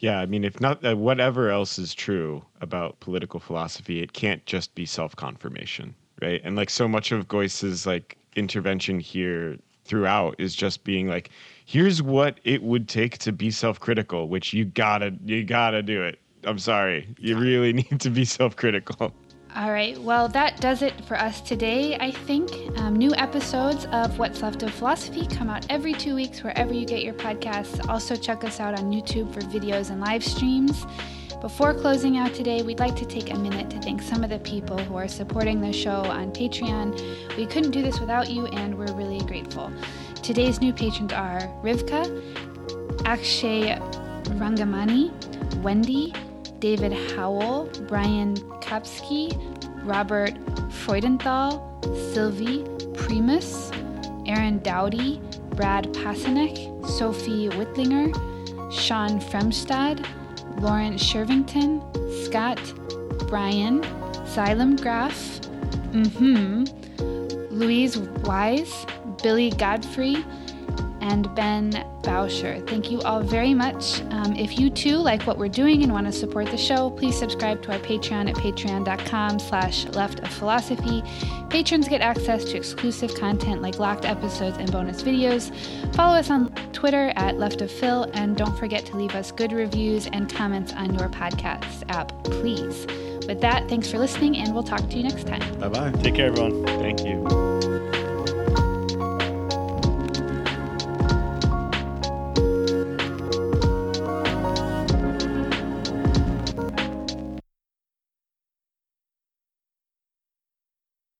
Yeah, I mean, if not, uh, whatever else is true about political philosophy, it can't just be self confirmation, right? And like so much of Geuss's like intervention here throughout is just being like, here's what it would take to be self critical, which you gotta, you gotta do it. I'm sorry, you really need to be self critical. all right. Well that does it for us today i think. Um, new episodes of what's left of philosophy come out every two weeks wherever you get your podcasts. Also check us out on youtube for videos and live streams before closing out today, we'd like to take a minute to thank some of the people who are supporting the show on Patreon. We couldn't do this without you, and we're really grateful. Today's new patrons are Rivka, Akshay Rangamani, Wendy, David Howell, Brian Kapsky, Robert Freudenthal, Sylvie Primus, Aaron Dowdy, Brad Pasanek, Sophie Whitlinger, Sean Fremstad, Lauren Shervington, Scott, Brian, Xylem Graff, mm-hmm, Louise Wise, Billy Godfrey, and Ben Bauscher. Thank you all very much. Um, if you too like what we're doing and want to support the show, please subscribe to our Patreon at patreon.com slash left of philosophy. Patrons get access to exclusive content like locked episodes and bonus videos. Follow us on Twitter at left of phil, and don't forget to leave us good reviews and comments on your podcast app, please. With that, thanks for listening, and we'll talk to you next time. Bye bye. Take care, everyone. Thank you.